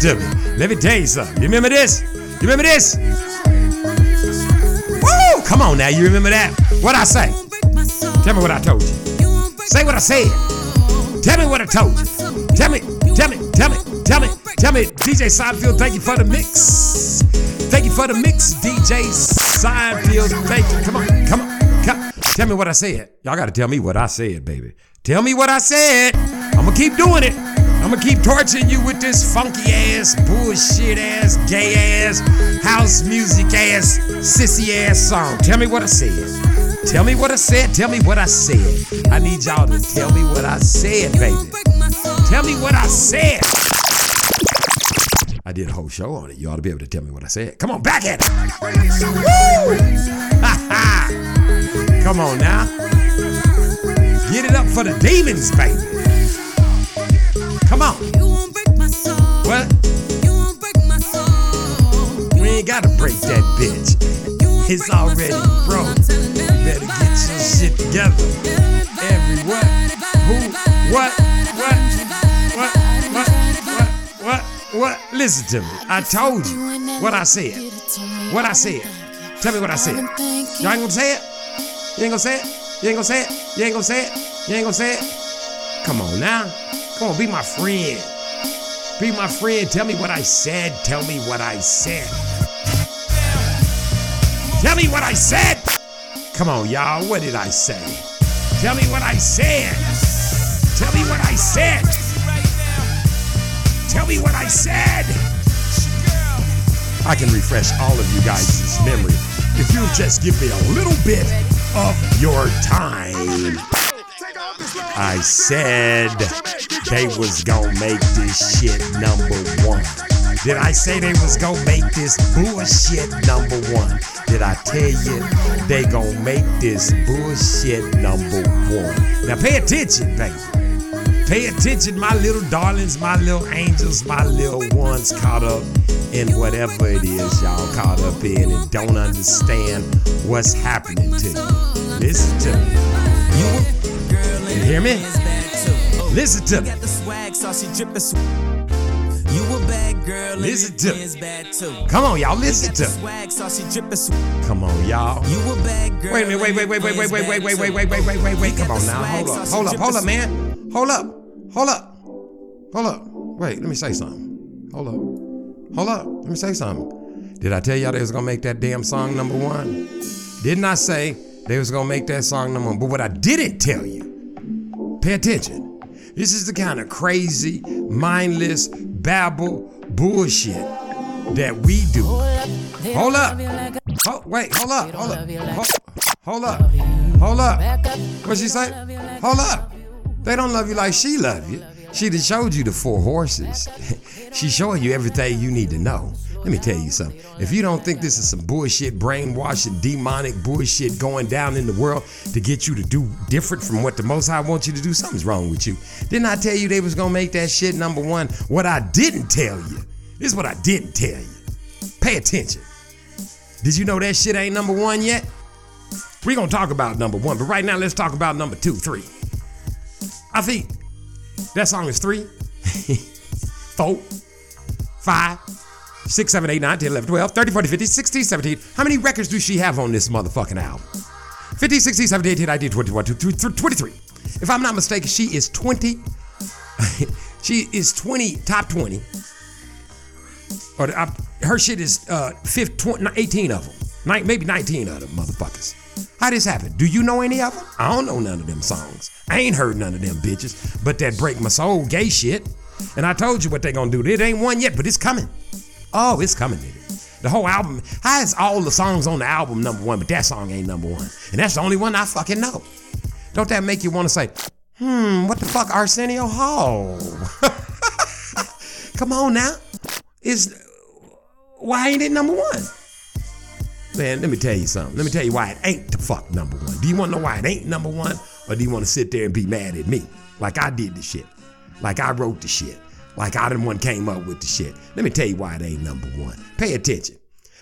Speaker 6: To
Speaker 1: me. Let me tell you something. You remember this? You remember this? Woo! Come on now. You remember that? What I say? Tell me what I told you. Say what I said. Tell me what I told you. Tell me, tell me, tell me, tell me, tell me. DJ Seinfeld, thank you for the mix. Thank you for the mix, DJ Seinfeld. Thank you. Come on, come on, come. Tell me what I said. Y'all gotta tell me what I said, baby. Tell me what I said. I'm gonna keep doing it. I'm gonna keep torturing you with this funky ass, bullshit ass, gay ass, house music ass, sissy ass song. Tell me what I said. Tell me what I said. Tell me what I said. I need y'all to tell me what I said, baby. Tell me what I said. I did a whole show on it. You ought to be able to tell me what I said. Come on, back at it. Woo! Come on now. Get it up for the demons, baby. Come on. What? We ain't gotta break that bitch. It's already broke. You better get your shit together. Every what? Who? What? What? What? What? What? What? What? Listen to me. I told you what I said. What I said. Tell me what I said. Y'all ain't gonna say it? You ain't gonna say it? You ain't gonna say it? You ain't gonna say it? You ain't gonna say it? Come on now. Come on, be my friend. Be my friend. Tell me what I said. Tell me what I said. Tell me what I said. Come on, y'all. What did I say? Tell me what I said. Tell me what I said. Tell me what I said. I can refresh all of you guys' memory if you'll just give me a little bit of your time. I said they was gonna make this shit number one. Did I say they was gonna make this bullshit number one? Did I tell you they gonna make this bullshit number one? Now pay attention, baby. Pay attention, my little darlings, my little angels, my little ones caught up in whatever it is y'all caught up in and don't understand what's happening to you. Listen to me. You hear me? Oh, listen to me.
Speaker 11: Got the swag, so she drippin' sw- You a bad girl,
Speaker 1: Listen to me.
Speaker 11: friends bad too.
Speaker 1: Come on, y'all, listen to me.
Speaker 11: swag, so she drippin' sw-
Speaker 1: Come on, y'all.
Speaker 11: You a bad girl.
Speaker 1: Wait a minute, wait, wait, wait, wait, wait, wait, wait, wait, wait, wait, wait, wait, wait, wait. Come on now. Hold up, hold up, hold up, man. Hold up, hold up, hold up. Wait, let me say something. Hold up, hold up. Let me say something. Did I tell y'all they was gonna make that damn song number one? Didn't I say they was gonna make that song number one? But what I didn't tell you, pay attention. This is the kind of crazy, mindless, babble bullshit that we do. Hold up. Ho- wait, hold up, hold up, hold, up, hold up. What she say? Hold up. They don't love you like she love you. She done showed you the four horses. she showing you everything you need to know. Let me tell you something. If you don't think this is some bullshit, brainwashing, demonic bullshit going down in the world to get you to do different from what the Most High wants you to do, something's wrong with you. Didn't I tell you they was gonna make that shit number one? What I didn't tell you, is what I didn't tell you. Pay attention. Did you know that shit ain't number one yet? We're gonna talk about number one, but right now let's talk about number two, three. I think that song is three, four, five, six, seven, eight, nine, 10, 11, 12, 13, 14, 15, 16, 17. How many records do she have on this motherfucking album? 15, 16, 17, 18, 19, 21, 22, 23. If I'm not mistaken, she is 20. she is 20, top 20. Or uh, her shit is uh, 15, 20, 18 of them. Nine, maybe 19 of them motherfuckers. How this happen? Do you know any of them? I don't know none of them songs. I ain't heard none of them bitches. But that break my soul gay shit. And I told you what they gonna do. It ain't one yet, but it's coming. Oh, it's coming, nigga. The whole album. How is all the songs on the album number one, but that song ain't number one? And that's the only one I fucking know. Don't that make you want to say, hmm, what the fuck, Arsenio Hall? Come on now. Is why ain't it number one? Man, let me tell you something. Let me tell you why it ain't the fuck number one. Do you want to know why it ain't number one? Or do you want to sit there and be mad at me? Like I did the shit. Like I wrote the shit. Like I the one came up with the shit. Let me tell you why it ain't number one. Pay attention.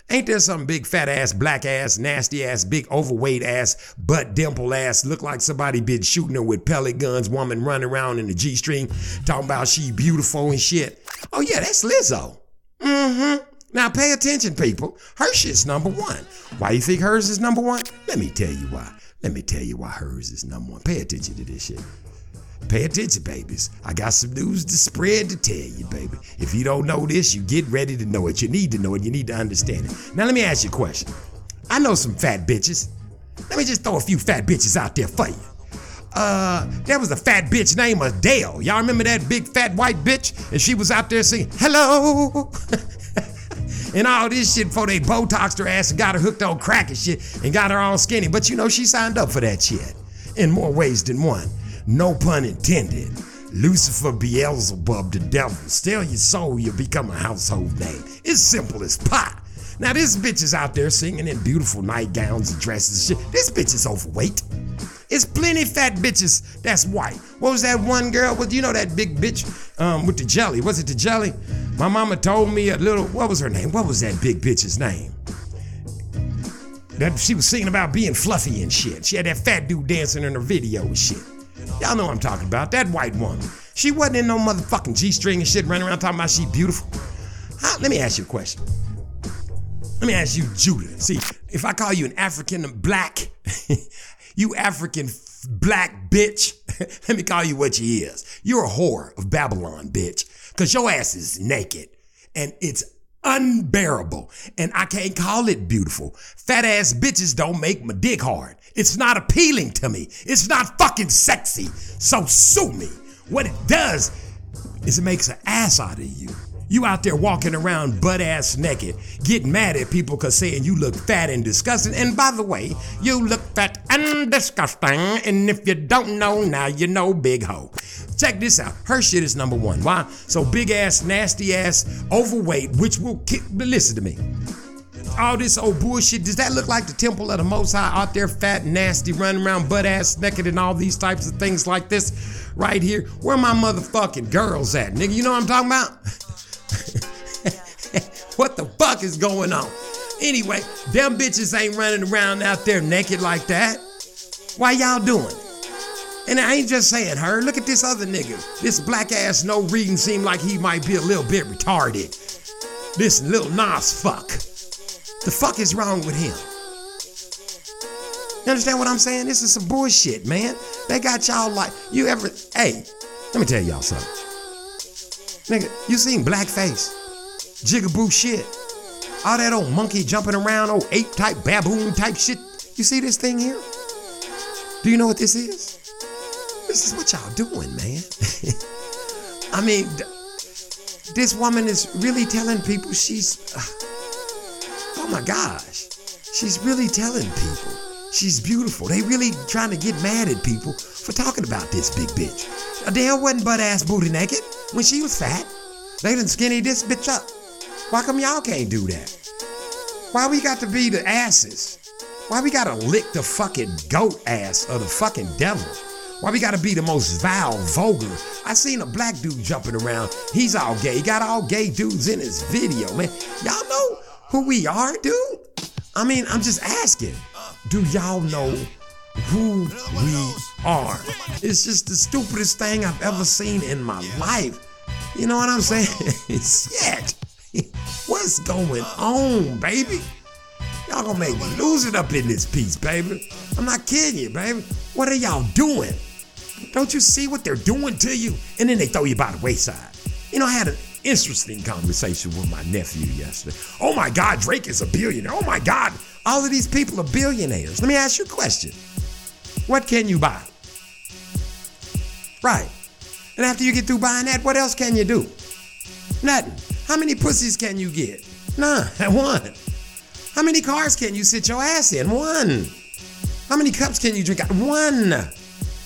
Speaker 1: Ain't there some big fat ass, black ass, nasty ass, big overweight ass, butt dimple ass, look like somebody been shooting her with pellet guns, woman running around in the G string, talking about she beautiful and shit? Oh yeah, that's Lizzo. Mm-hmm. Now pay attention, people. Her shit's number one. Why you think hers is number one? Let me tell you why. Let me tell you why hers is number one. Pay attention to this shit. Pay attention, babies. I got some news to spread to tell you, baby. If you don't know this, you get ready to know it. You need to know it. You need to understand it. Now let me ask you a question. I know some fat bitches. Let me just throw a few fat bitches out there for you. Uh, there was a fat bitch named Adele. Y'all remember that big fat white bitch? And she was out there singing, hello. and all this shit before they Botoxed her ass and got her hooked on crack and shit and got her all skinny. But you know, she signed up for that shit in more ways than one. No pun intended. Lucifer Beelzebub, the devil. Steal your soul, you become a household name. It's simple as pie. Now, this bitch is out there singing in beautiful nightgowns and dresses and shit. This bitch is overweight. It's plenty fat bitches that's white. What was that one girl with, you know, that big bitch um, with the jelly? Was it the jelly? My mama told me a little, what was her name? What was that big bitch's name? That she was singing about being fluffy and shit. She had that fat dude dancing in her video and shit. Y'all know what I'm talking about. That white woman. She wasn't in no motherfucking G string and shit running around talking about she beautiful. Let me ask you a question. Let me ask you, Judah. See, if I call you an African black, you African black bitch, let me call you what you is. You're a whore of Babylon, bitch. Cause your ass is naked and it's unbearable. And I can't call it beautiful. Fat ass bitches don't make my dick hard. It's not appealing to me. It's not fucking sexy. So sue me. What it does is it makes an ass out of you. You out there walking around butt ass naked, getting mad at people cause saying you look fat and disgusting. And by the way, you look fat and disgusting. And if you don't know now, you know big hoe. Check this out. Her shit is number one. Why? So big ass, nasty ass, overweight, which will kick. But listen to me. All this old bullshit. Does that look like the temple of the Most High out there, fat, nasty, running around butt ass naked and all these types of things like this right here? Where my motherfucking girls at, nigga? You know what I'm talking about? what the fuck is going on? Anyway, them bitches ain't running around out there naked like that. Why y'all doing? it? And I ain't just saying her. Look at this other nigga. This black ass no reading seem like he might be a little bit retarded. This little Nas fuck. The fuck is wrong with him? You understand what I'm saying? This is some bullshit, man. They got y'all like you ever hey, let me tell y'all something. Nigga, you seen blackface, jigaboo shit, all that old monkey jumping around, old ape type, baboon type shit. You see this thing here? Do you know what this is? This is what y'all doing, man. I mean, this woman is really telling people she's. Uh, oh my gosh. She's really telling people she's beautiful. They really trying to get mad at people for talking about this big bitch. Adele wasn't butt ass booty naked when she was fat. They done skinny this bitch up. Why come y'all can't do that? Why we got to be the asses? Why we gotta lick the fucking goat ass of the fucking devil? Why we gotta be the most vile, vulgar? I seen a black dude jumping around. He's all gay. He got all gay dudes in his video, man. Y'all know who we are, dude? I mean, I'm just asking. Do y'all know who we are? It's just the stupidest thing I've ever seen in my life. You know what I'm saying? Shit. What's going on, baby? Y'all gonna make me lose it up in this piece, baby. I'm not kidding you, baby. What are y'all doing? Don't you see what they're doing to you? And then they throw you by the wayside. You know, I had an interesting conversation with my nephew yesterday. Oh my God, Drake is a billionaire. Oh my God, all of these people are billionaires. Let me ask you a question. What can you buy? Right. And after you get through buying that, what else can you do? Nothing. How many pussies can you get? None. One. How many cars can you sit your ass in? One. How many cups can you drink? One.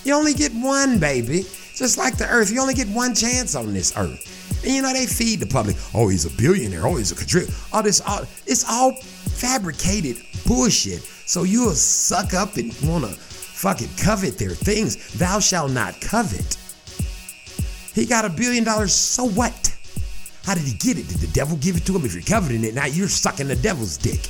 Speaker 1: You only get one, baby. Just like the earth, you only get one chance on this earth. And you know they feed the public. Oh, he's a billionaire. Oh, he's a contributor. All this, all it's all fabricated bullshit. So you'll suck up and wanna fucking covet their things. Thou shalt not covet. He got a billion dollars. So what? How did he get it? Did the devil give it to him? If you're coveting it, now you're sucking the devil's dick.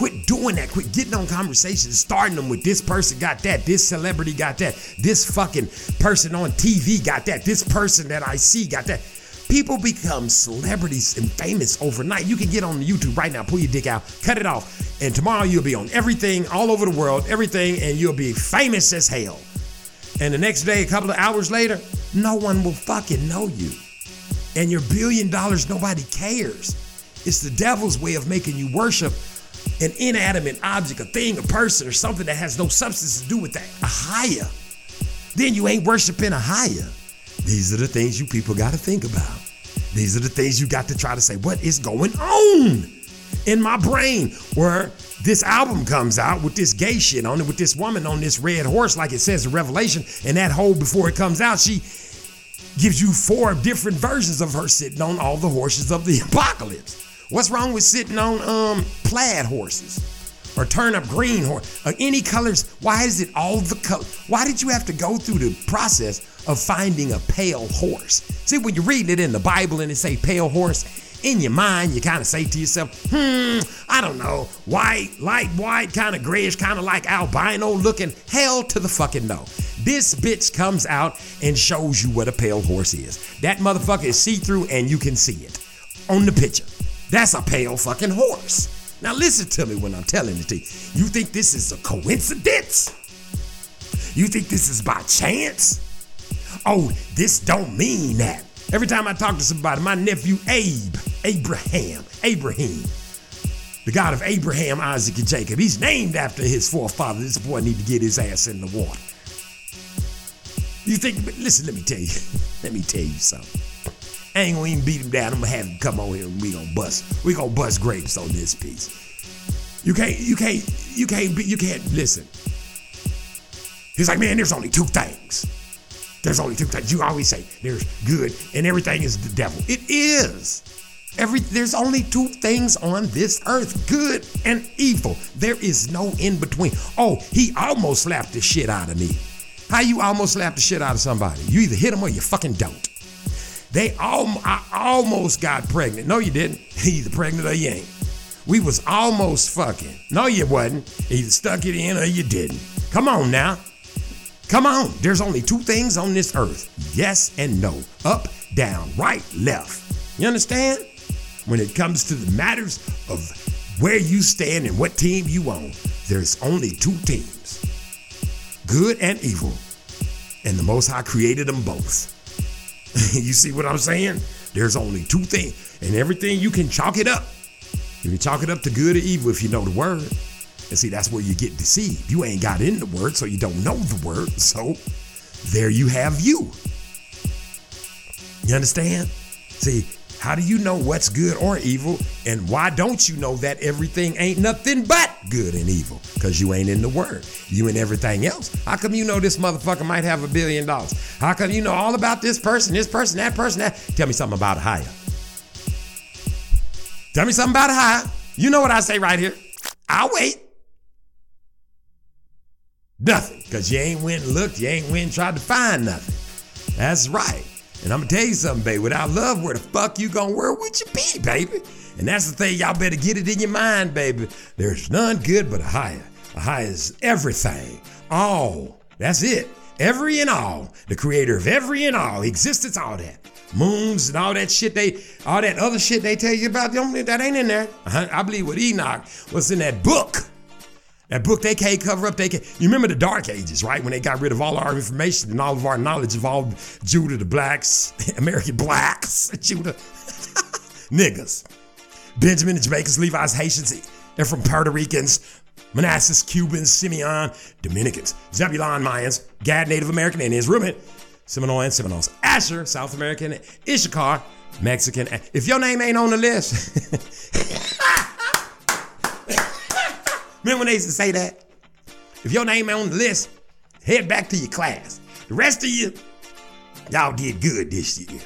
Speaker 1: Quit doing that. Quit getting on conversations, starting them with this person got that, this celebrity got that, this fucking person on TV got that, this person that I see got that. People become celebrities and famous overnight. You can get on YouTube right now, pull your dick out, cut it off, and tomorrow you'll be on everything all over the world, everything, and you'll be famous as hell. And the next day, a couple of hours later, no one will fucking know you. And your billion dollars, nobody cares. It's the devil's way of making you worship an inanimate object, a thing, a person, or something that has no substance to do with that, a higher. Then you ain't worshiping a higher. These are the things you people got to think about. These are the things you got to try to say, what is going on in my brain? Where this album comes out with this gay shit on it, with this woman on this red horse, like it says in Revelation, and that whole before it comes out, she gives you four different versions of her sitting on all the horses of the apocalypse. What's wrong with sitting on um plaid horses? Or turnip green horse, or any colors. Why is it all the color? Why did you have to go through the process of finding a pale horse? See, when you're reading it in the Bible and it say pale horse, in your mind you kind of say to yourself, hmm, I don't know, white, light white, kind of grayish, kind of like albino looking. Hell to the fucking no. This bitch comes out and shows you what a pale horse is. That motherfucker is see-through and you can see it on the picture. That's a pale fucking horse. Now listen to me when I'm telling it to you. You think this is a coincidence? You think this is by chance? Oh, this don't mean that. Every time I talk to somebody, my nephew Abe, Abraham, Abraham, the God of Abraham, Isaac, and Jacob, he's named after his forefather. This boy need to get his ass in the water. You think, listen, let me tell you, let me tell you something. I ain't gonna even beat him down. I'm gonna have him come on here and we gonna bust. We gonna bust grapes on this piece. You can't, you can't, you can't be, you can't listen. He's like, man, there's only two things. There's only two things. You always say there's good and everything is the devil. It is. Every there's only two things on this earth, good and evil. There is no in between. Oh, he almost slapped the shit out of me. How you almost slap the shit out of somebody? You either hit them or you fucking don't. They all I almost got pregnant. No, you didn't. Either pregnant or you ain't. We was almost fucking. No, you wasn't. Either stuck it in or you didn't. Come on now. Come on. There's only two things on this earth. Yes and no. Up, down, right, left. You understand? When it comes to the matters of where you stand and what team you on, there's only two teams. Good and evil. And the Most High created them both. you see what I'm saying? There's only two things. And everything you can chalk it up. You can chalk it up to good or evil if you know the word. And see, that's where you get deceived. You ain't got in the word, so you don't know the word. So there you have you. You understand? See, how do you know what's good or evil? And why don't you know that everything ain't nothing but good and evil? Because you ain't in the word. You in everything else. How come you know this motherfucker might have a billion dollars? How come you know all about this person, this person, that person, that? Tell me something about higher. Tell me something about higher. You know what I say right here. I'll wait. Nothing. Because you ain't went and looked, you ain't went and tried to find nothing. That's right. And I'm gonna tell you something, baby. Without love, where the fuck you gonna where would you be, baby? And that's the thing, y'all better get it in your mind, baby. There's none good but a higher. A higher is everything. All. That's it. Every and all. The creator of every and all. Existence, all that. Moons and all that shit they, all that other shit they tell you about, that ain't in there. I I believe with Enoch, what's in that book. That book they can't cover up. They can. You remember the Dark Ages, right? When they got rid of all our information and all of our knowledge of all Judah, the blacks, American blacks, Judah, niggas, Benjamin, the Jamaicans, Levi's, Haitians, they're from Puerto Ricans, Manasseh, Cubans, Simeon, Dominicans, Zebulon, Mayans, Gad, Native American Indians, Reuben, Seminole and Seminoles, Asher, South American, Issachar, Mexican. If your name ain't on the list, Remember when they used to say that? If your name ain't on the list, head back to your class. The rest of you, y'all did good this year.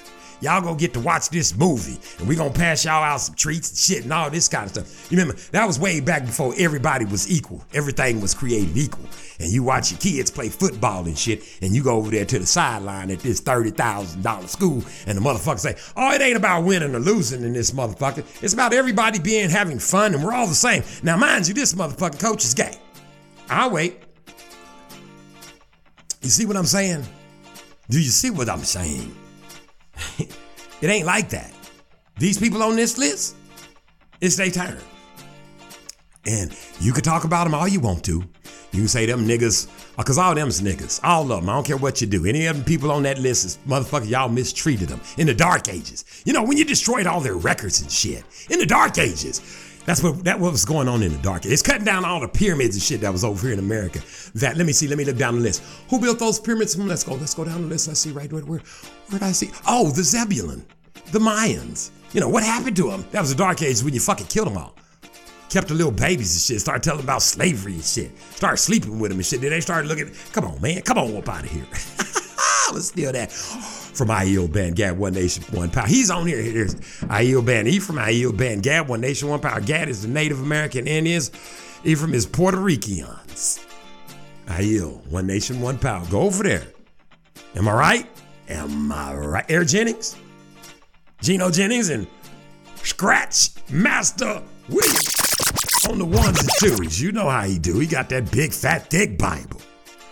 Speaker 1: Y'all gonna get to watch this movie, and we gonna pass y'all out some treats and shit and all this kind of stuff. You remember that was way back before everybody was equal. Everything was created equal. And you watch your kids play football and shit, and you go over there to the sideline at this thirty thousand dollar school, and the motherfucker say, "Oh, it ain't about winning or losing in this motherfucker. It's about everybody being having fun, and we're all the same." Now, mind you, this motherfucking coach is gay. I'll wait. You see what I'm saying? Do you see what I'm saying? it ain't like that. These people on this list, it's their turn. And you can talk about them all you want to. You can say them niggas, uh, because all them's niggas. All of them. I don't care what you do. Any of them people on that list is motherfucker, y'all mistreated them in the dark ages. You know, when you destroyed all their records and shit. In the dark ages. That's what that was going on in the dark. Age. It's cutting down all the pyramids and shit that was over here in America. That let me see, let me look down the list. Who built those pyramids? Hmm, Let's go, let's go down the list. Let's see right where where where did I see? Oh, the Zebulon, the Mayans. You know what happened to them? That was the dark Age when you fucking killed them all. Kept the little babies and shit. Started telling about slavery and shit. Started sleeping with them and shit. Then they started looking. Come on, man. Come on up out of here. Let's steal that from Aiel Band, Gad, One Nation, One Power. He's on here. Here's Aiel Band. He from Aiel Band, Gad, One Nation, One Power. Gad is the Native American Indians. He from is Puerto Ricans. Aiel, One Nation, One Power. Go over there. Am I right? Am I right? Air Jennings, Gino Jennings, and Scratch Master Williams on the ones and twos. You know how he do. He got that big, fat, thick Bible.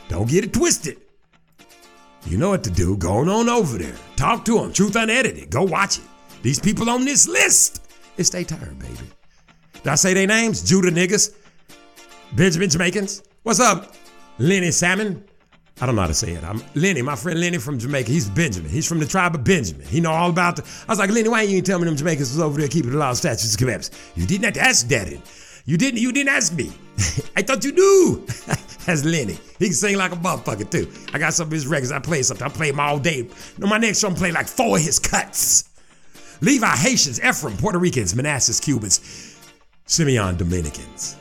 Speaker 1: Don't get it twisted. You know what to do. Go on over there. Talk to them. Truth Unedited. Go watch it. These people on this list, it's their turn, baby. Did I say their names? Judah niggas. Benjamin Jamaicans. What's up? Lenny Salmon. I don't know how to say it. I'm Lenny, my friend Lenny from Jamaica. He's Benjamin. He's from the tribe of Benjamin. He know all about the. I was like, Lenny, why you ain't tell me them Jamaicans was over there keeping the law, of statutes, and commandments? You didn't have to ask Daddy. You didn't. You didn't ask me. I thought you knew. That's Lenny. He can sing like a motherfucker too. I got some of his records. I play something. I play them all day. No, my next show I'm play like four of his cuts. Levi Haitians, Ephraim, Puerto Ricans, Manasseh Cubans, Simeon Dominicans,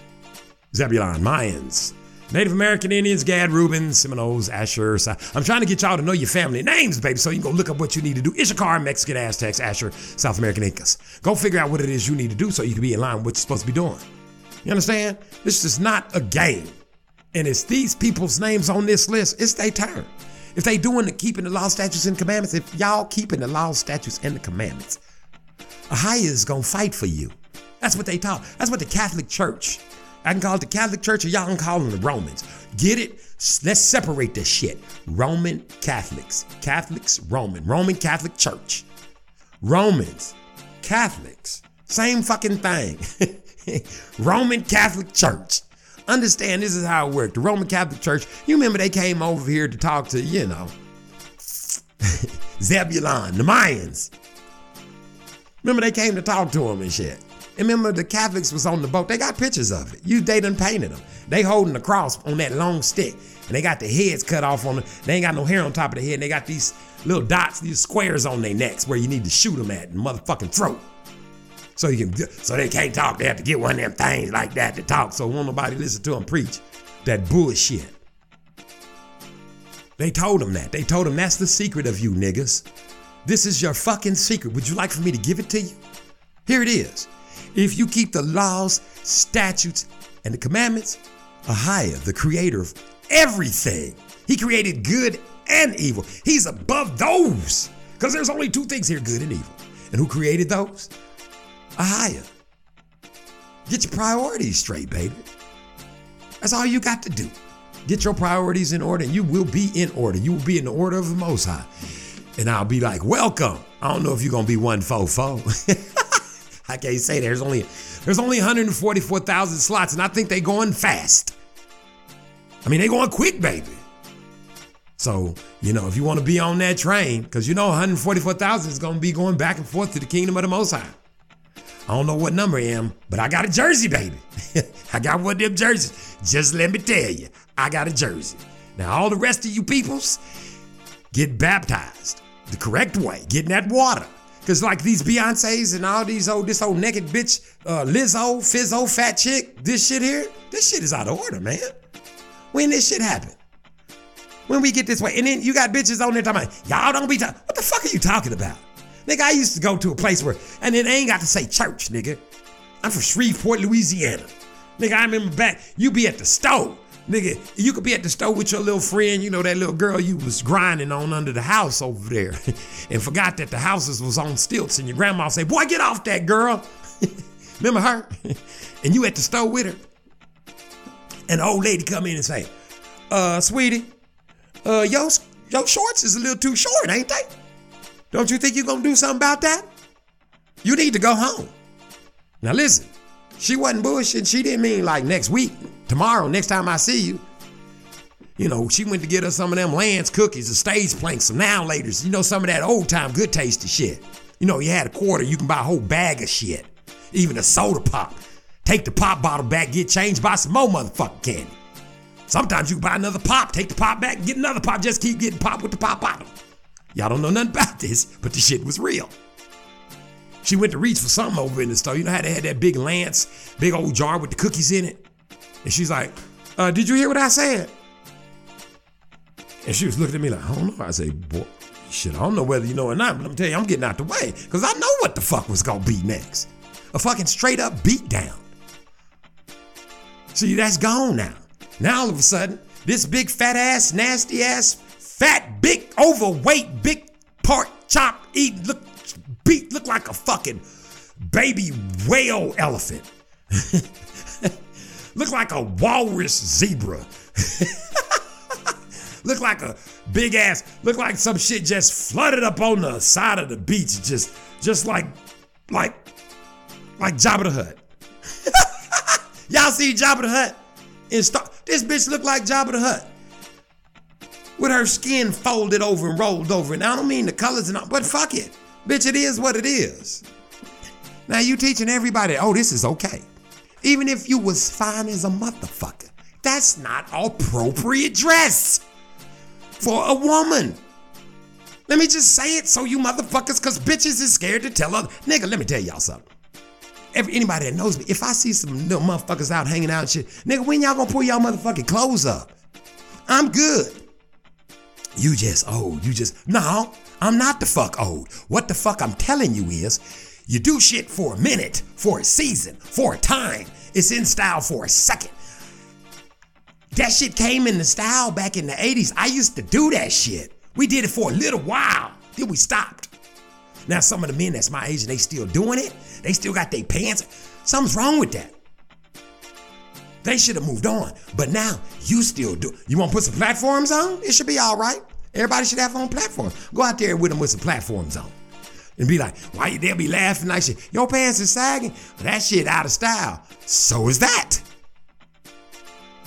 Speaker 1: Zebulon Mayans, Native American Indians, Gad, Reuben, Seminoles, Asher. Si- I'm trying to get y'all to know your family names, baby, so you can go look up what you need to do. Issachar, Mexican, Aztecs, Asher, South American Incas. Go figure out what it is you need to do so you can be in line with what you're supposed to be doing. You understand? This is not a game. And it's these people's names on this list, it's their turn. If they doing the keeping the law, statutes, and commandments, if y'all keeping the law, statutes, and the commandments, Ahia is gonna fight for you. That's what they taught. That's what the Catholic Church. I can call it the Catholic Church, or y'all can call them the Romans. Get it? Let's separate this shit. Roman Catholics, Catholics, Roman, Roman Catholic Church, Romans, Catholics, same fucking thing. Roman Catholic Church. Understand this is how it worked. The Roman Catholic Church, you remember they came over here to talk to, you know, Zebulon, the Mayans. Remember they came to talk to him and shit. And remember the Catholics was on the boat. They got pictures of it. You they done painted them. They holding the cross on that long stick. And they got the heads cut off on them. they ain't got no hair on top of the head. And they got these little dots, these squares on their necks where you need to shoot them at in the motherfucking throat. So you can so they can't talk. They have to get one of them things like that to talk. So won't nobody listen to them preach that bullshit. They told him that. They told him that's the secret of you niggas. This is your fucking secret. Would you like for me to give it to you? Here it is. If you keep the laws, statutes, and the commandments, Ahia, the creator of everything, he created good and evil. He's above those. Because there's only two things here good and evil. And who created those? Ahia. Get your priorities straight, baby. That's all you got to do. Get your priorities in order, and you will be in order. You will be in the order of the Most High. And I'll be like, welcome. I don't know if you're gonna be one four four. I can't say there's only there's only 144,000 slots, and I think they going fast. I mean, they going quick, baby. So, you know, if you want to be on that train, because you know 144,000 is gonna be going back and forth to the kingdom of the Most High. I don't know what number I am, but I got a jersey, baby. I got one of them jerseys. Just let me tell you, I got a jersey. Now, all the rest of you peoples, get baptized the correct way. Get in that water. Cause like these Beyonces and all these old this old naked bitch, uh, Lizzo, Fizzo, fat chick, this shit here, this shit is out of order, man. When this shit happen? When we get this way, and then you got bitches on there talking about y'all don't be talking. What the fuck are you talking about? Nigga, I used to go to a place where, and they ain't got to say church, nigga. I'm from Shreveport, Louisiana. Nigga, I remember back, you be at the store. Nigga, you could be at the store with your little friend, you know, that little girl you was grinding on under the house over there, and forgot that the houses was on stilts, and your grandma say, Boy, get off that girl. remember her? and you at the store with her. And the old lady come in and say, uh, sweetie, uh, your, your shorts is a little too short, ain't they? Don't you think you're gonna do something about that? You need to go home. Now listen, she wasn't bullshitting. She didn't mean like next week, tomorrow, next time I see you. You know, she went to get us some of them Lance cookies, the stage planks, some now laters. You know, some of that old time good tasty shit. You know, you had a quarter, you can buy a whole bag of shit. Even a soda pop. Take the pop bottle back, get changed, buy some more motherfucking candy. Sometimes you can buy another pop, take the pop back, get another pop, just keep getting pop with the pop bottle. Y'all don't know nothing about this, but the shit was real. She went to reach for something over in the store. You know how they had that big Lance, big old jar with the cookies in it? And she's like, uh, did you hear what I said? And she was looking at me like, I don't know. I say, boy, shit, I don't know whether you know or not, but I'm telling you, I'm getting out the way. Because I know what the fuck was gonna be next. A fucking straight up beat down. See, that's gone now. Now all of a sudden, this big fat ass, nasty ass, fat, big, overweight, big pork chop eat look beat look like a fucking baby whale elephant. look like a walrus zebra. look like a big ass, look like some shit just flooded up on the side of the beach, just just like like like Jabba the Hutt. Y'all see Jabba the Hutt? In Star- this bitch look like Jabba the Hutt. With her skin folded over and rolled over. And I don't mean the colors and all, but fuck it. Bitch, it is what it is. Now you teaching everybody, oh, this is okay. Even if you was fine as a motherfucker. That's not appropriate dress for a woman. Let me just say it so you motherfuckers, cause bitches is scared to tell other. Nigga, let me tell y'all something. every, anybody that knows me, if I see some little motherfuckers out hanging out and shit, nigga, when y'all gonna pull y'all motherfucking clothes up? I'm good. You just old. You just no. I'm not the fuck old. What the fuck I'm telling you is, you do shit for a minute, for a season, for a time. It's in style for a second. That shit came in the style back in the 80s. I used to do that shit. We did it for a little while. Then we stopped. Now some of the men that's my age they still doing it. They still got their pants. Something's wrong with that. They should have moved on. But now you still do. You want to put some platforms on? It should be all right. Everybody should have on platforms. Go out there with them with some platforms on. And be like, why they'll be laughing like shit. Your pants is sagging. That shit out of style. So is that.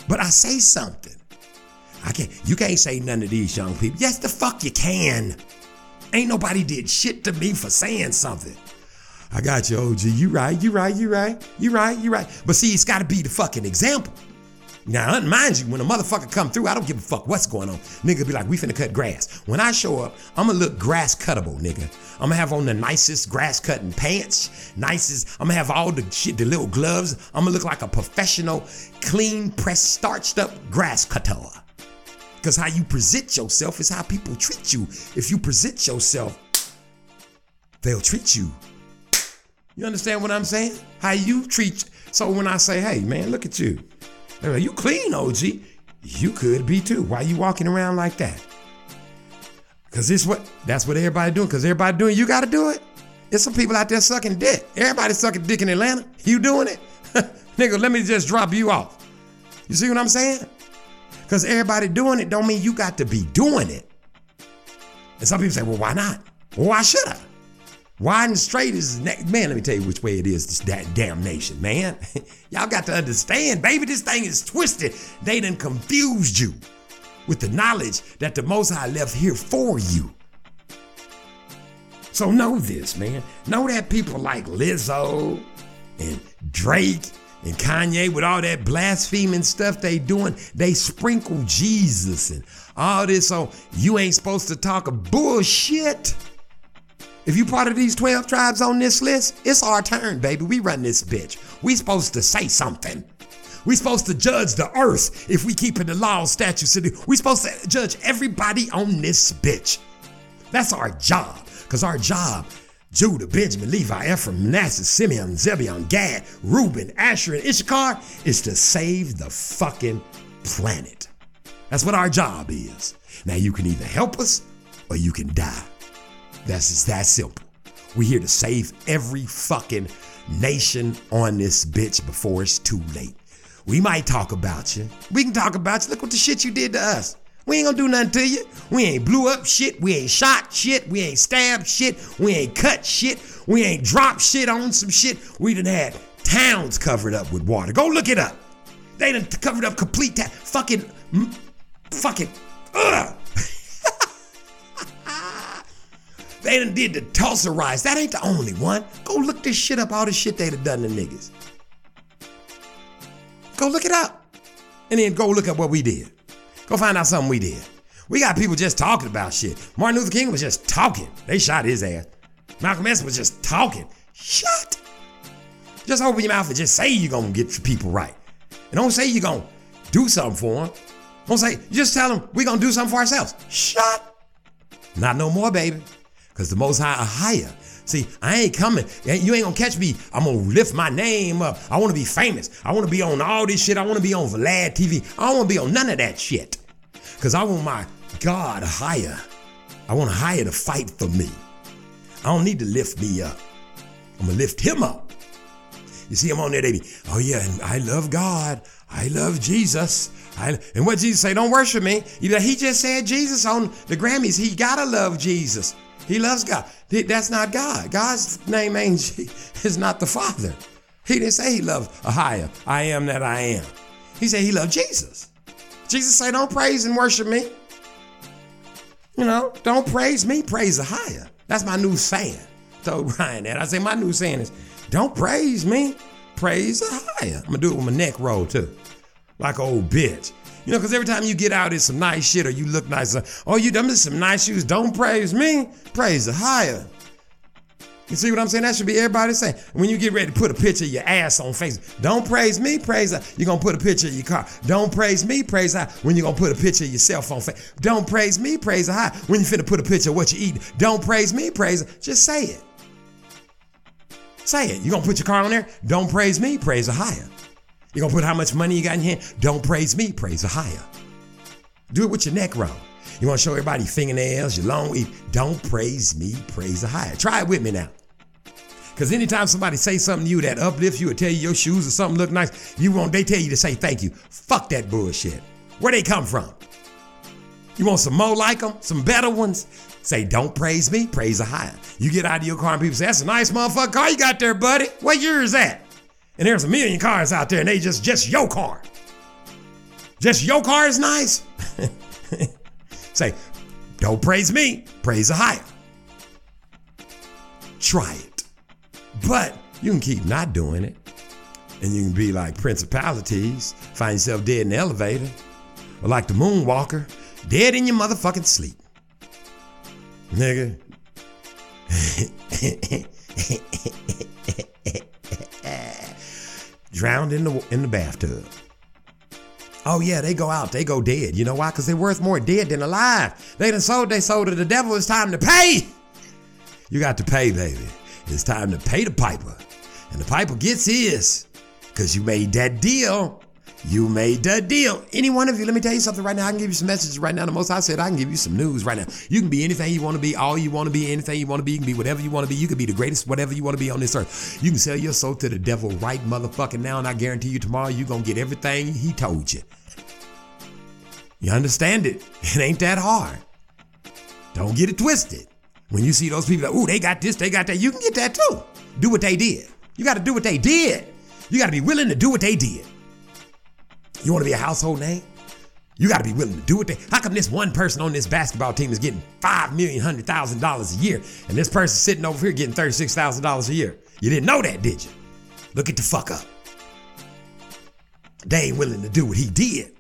Speaker 1: But I say something. I can't you can't say none of these young people. Yes, the fuck you can. Ain't nobody did shit to me for saying something. I got you, OG. You right, you right, you right, you right, you right. But see, it's gotta be the fucking example. Now, mind you, when a motherfucker come through, I don't give a fuck what's going on. Nigga be like, we finna cut grass. When I show up, I'ma look grass cuttable, nigga. I'ma have on the nicest grass cutting pants, nicest, I'ma have all the shit, the little gloves. I'ma look like a professional, clean, pressed, starched up grass cutter. Cause how you present yourself is how people treat you. If you present yourself, they'll treat you. You understand what I'm saying? How you treat. So when I say, hey man, look at you. Like, you clean, OG. You could be too. Why you walking around like that? Cause this what that's what everybody doing. Cause everybody doing, you gotta do it. There's some people out there sucking dick. Everybody sucking dick in Atlanta. You doing it? Nigga, let me just drop you off. You see what I'm saying? Cause everybody doing it don't mean you got to be doing it. And some people say, well, why not? Well, why should I? Wide straight is man. Let me tell you which way it is. This that damnation, man. Y'all got to understand, baby. This thing is twisted. They done confused you with the knowledge that the Most High left here for you. So know this, man. Know that people like Lizzo and Drake and Kanye with all that blaspheming stuff they doing, they sprinkle Jesus and all this on you ain't supposed to talk bullshit. If you part of these 12 tribes on this list, it's our turn, baby. We run this bitch. We supposed to say something. We supposed to judge the earth if we keep in the law, statutes, we supposed to judge everybody on this bitch. That's our job. Cause our job, Judah, Benjamin, Levi, Ephraim, Manasseh, Simeon, Zebulun, Gad, Reuben, Asher, and Issachar, is to save the fucking planet. That's what our job is. Now you can either help us or you can die. That's just that simple. We're here to save every fucking nation on this bitch before it's too late. We might talk about you. We can talk about you. Look what the shit you did to us. We ain't gonna do nothing to you. We ain't blew up shit. We ain't shot shit. We ain't stabbed shit. We ain't cut shit. We ain't dropped shit on some shit. We done had towns covered up with water. Go look it up. They done covered up complete ta- fucking, fucking, ugh. They done did the Tulsa riots. That ain't the only one. Go look this shit up, all the shit they done done to niggas. Go look it up. And then go look up what we did. Go find out something we did. We got people just talking about shit. Martin Luther King was just talking. They shot his ass. Malcolm X was just talking. Shut. Just open your mouth and just say you're gonna get your people right. And don't say you're gonna do something for them. Don't say, just tell them we're gonna do something for ourselves. Shut. Not no more, baby. Because the most high are higher. See, I ain't coming. You ain't gonna catch me. I'm gonna lift my name up. I wanna be famous. I wanna be on all this shit. I wanna be on Vlad TV. I don't wanna be on none of that shit. Because I want my God higher. I want higher to fight for me. I don't need to lift me up. I'm gonna lift him up. You see, I'm on there, be, oh yeah, and I love God. I love Jesus. I, and what Jesus say, don't worship me. You know, he just said Jesus on the Grammys. He gotta love Jesus. He loves God. That's not God. God's name ain't is not the Father. He didn't say he loved higher. I am that I am. He said he loved Jesus. Jesus said, don't praise and worship me. You know, don't praise me, praise higher. That's my new saying. Told Ryan that. I say my new saying is, don't praise me, praise higher. I'm gonna do it with my neck roll too. Like old bitch. You know, because every time you get out it's some nice shit or you look nice, uh, oh, you done some nice shoes, don't praise me, praise the higher. You see what I'm saying? That should be everybody saying. When you get ready to put a picture of your ass on Facebook, don't praise me, praise her. You're gonna put a picture of your car. Don't praise me, praise her. When you're gonna put a picture of yourself on Facebook, don't praise me, praise her. When you finna put a picture of what you eat, don't praise me, praise her. Just say it. Say it. You gonna put your car on there? Don't praise me, praise a higher. You gonna put how much money you got in your hand? Don't praise me, praise a higher. Do it with your neck roll. You wanna show everybody fingernails, your long weave? Don't praise me, praise a higher. Try it with me now. Cause anytime somebody say something to you that uplifts you or tell you your shoes or something look nice, you want they tell you to say thank you. Fuck that bullshit. Where they come from? You want some more like them? Some better ones? Say, don't praise me, praise a higher. You get out of your car and people say, that's a nice motherfucker car you got there, buddy. What year is that? And there's a million cars out there and they just, just your car. Just your car is nice? Say, don't praise me, praise a higher. Try it. But you can keep not doing it. And you can be like principalities, find yourself dead in the elevator, or like the moonwalker, dead in your motherfucking sleep. Nigga. Drowned in the in the bathtub. Oh yeah, they go out, they go dead. You know why? Because they're worth more dead than alive. They done sold they sold to the devil. It's time to pay. You got to pay, baby. It's time to pay the piper. And the piper gets his. Cause you made that deal. You made the deal. Any one of you, let me tell you something right now. I can give you some messages right now. The most I said, I can give you some news right now. You can be anything you want to be, all you want to be, anything you want to be. You can be whatever you want to be. You can be the greatest, whatever you want to be on this earth. You can sell your soul to the devil right motherfucking now, and I guarantee you tomorrow you're gonna get everything he told you. You understand it? It ain't that hard. Don't get it twisted. When you see those people like, ooh, they got this, they got that, you can get that too. Do what they did. You got to do what they did. You got to be willing to do what they did. You want to be a household name? You got to be willing to do they. How come this one person on this basketball team is getting five million, hundred thousand dollars a year, and this person sitting over here getting thirty-six thousand dollars a year? You didn't know that, did you? Look at the fuck up. They ain't willing to do what he did.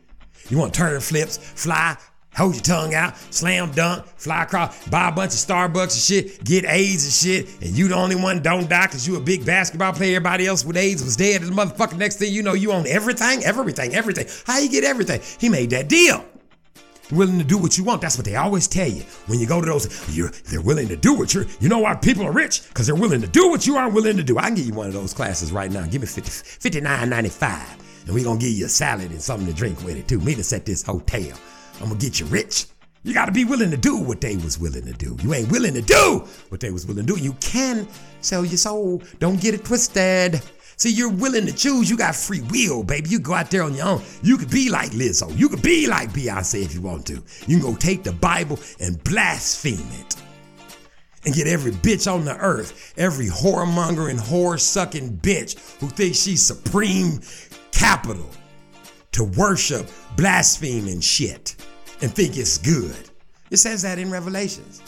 Speaker 1: You want to turn flips, fly, hold your tongue out, slam dunk, fly across, buy a bunch of Starbucks and shit, get AIDS and shit, and you the only one don't die because you a big basketball player. Everybody else with AIDS was dead. And the motherfucker next thing you know, you own everything, everything, everything. How you get everything? He made that deal. Willing to do what you want. That's what they always tell you. When you go to those, you're they're willing to do what you're. You know why people are rich? Because they're willing to do what you aren't willing to do. I can give you one of those classes right now. Give me 50, 59.95. And we're gonna give you a salad and something to drink with it too. Me to set this hotel. I'm gonna get you rich. You gotta be willing to do what they was willing to do. You ain't willing to do what they was willing to do. You can sell your soul. Don't get it twisted. See, you're willing to choose. You got free will, baby. You go out there on your own. You could be like Lizzo. You could be like Beyonce if you want to. You can go take the Bible and blaspheme it. And get every bitch on the earth, every whoremongering, whore sucking bitch who thinks she's supreme capital to worship, blaspheme, and shit and think it's good. It says that in Revelations.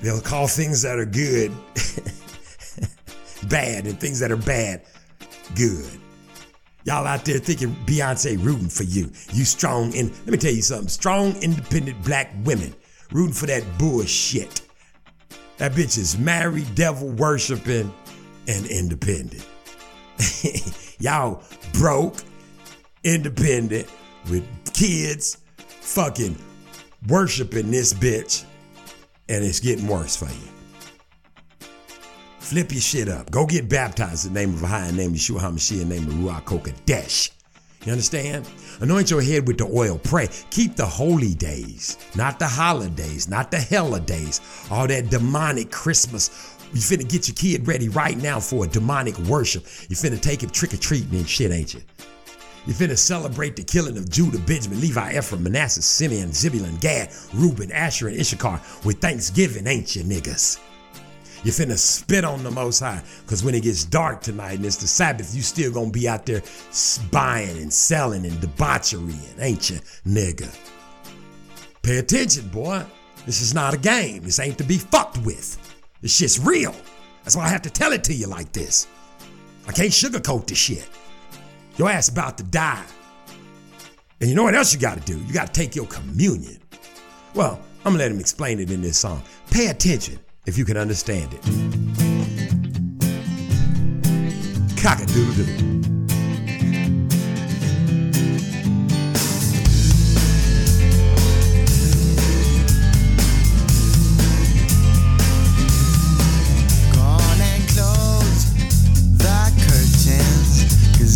Speaker 1: They'll call things that are good bad and things that are bad good. Y'all out there thinking Beyonce rooting for you. You strong and let me tell you something. Strong, independent black women rooting for that bullshit. That bitch is married, devil worshiping, and independent. Y'all broke, independent, with kids, fucking worshiping this bitch, and it's getting worse for you. Flip your shit up. Go get baptized in the name of Ahai, name of Yeshua HaMashiach, in the name of Ruach Kodesh. You understand? Anoint your head with the oil. Pray. Keep the holy days, not the holidays, not the holidays. All that demonic Christmas. You finna get your kid ready right now for a demonic worship. You finna take him trick or treating and shit, ain't you? You finna celebrate the killing of Judah, Benjamin, Levi, Ephraim, Manasseh, Simeon, Zebulun, Gad, Reuben, Asher, and Issachar with thanksgiving, ain't you, niggas? You finna spit on the Most High, because when it gets dark tonight and it's the Sabbath, you still gonna be out there buying and selling and debaucherying, ain't you, nigga? Pay attention, boy. This is not a game. This ain't to be fucked with. This shit's real. That's why I have to tell it to you like this. I can't sugarcoat this shit. Your ass about to die. And you know what else you gotta do? You gotta take your communion. Well, I'm gonna let him explain it in this song. Pay attention. if you can understand it. Cock a doodle doo.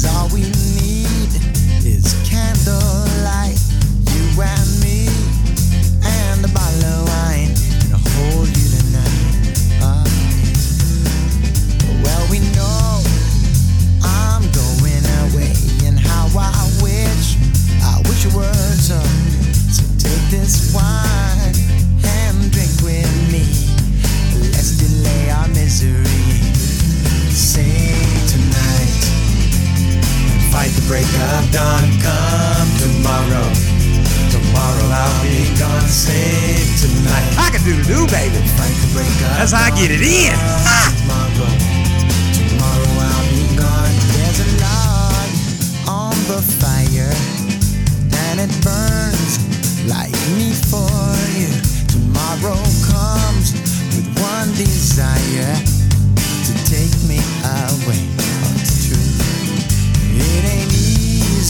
Speaker 12: All we need
Speaker 6: break of dawn, come tomorrow. Tomorrow I'll be gone, save tonight.
Speaker 1: I can do the do, baby.
Speaker 6: Fight the break of
Speaker 1: That's how I get it in. Ah.
Speaker 12: Tomorrow, tomorrow I'll be gone. There's a log on the fire, and it burns like me for you. Tomorrow comes with one desire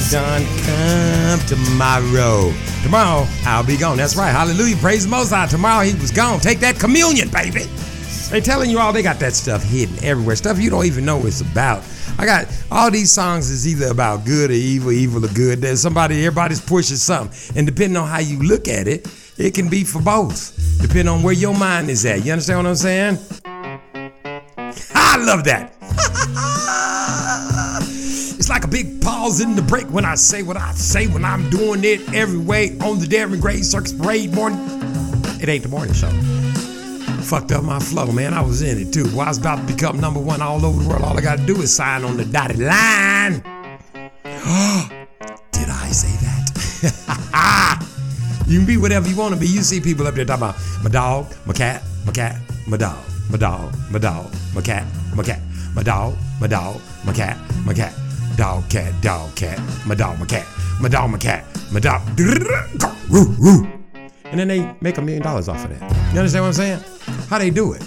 Speaker 12: Of. Come tomorrow. Tomorrow I'll be gone.
Speaker 1: That's right. Hallelujah. Praise the Most High. Tomorrow he was gone. Take that communion, baby. They telling you all they got that stuff hidden everywhere. Stuff you don't even know what it's about. I got all these songs is either about good or evil, evil or good. There's somebody, everybody's pushing something. And depending on how you look at it, it can be for both. Depending on where your mind is at. You understand what I'm saying? I love that. It's like a big in the break when I say what I say when I'm doing it every way on the Darren Gray Circus Parade morning. It ain't the morning show. Fucked up my flow, man. I was in it too. Well, I was about to become number one all over the world. All I gotta do is sign on the dotted line. Did I say that? you can be whatever you want to be. You see people up there talking about my dog, my cat, my cat, my dog, my dog, my dog, my cat, my cat, my dog, my dog, my cat, my cat, dog, cat, dog, cat, my dog, my cat, my dog, my cat, my dog. And then they make a million dollars off of that. You understand what I'm saying? How they do it?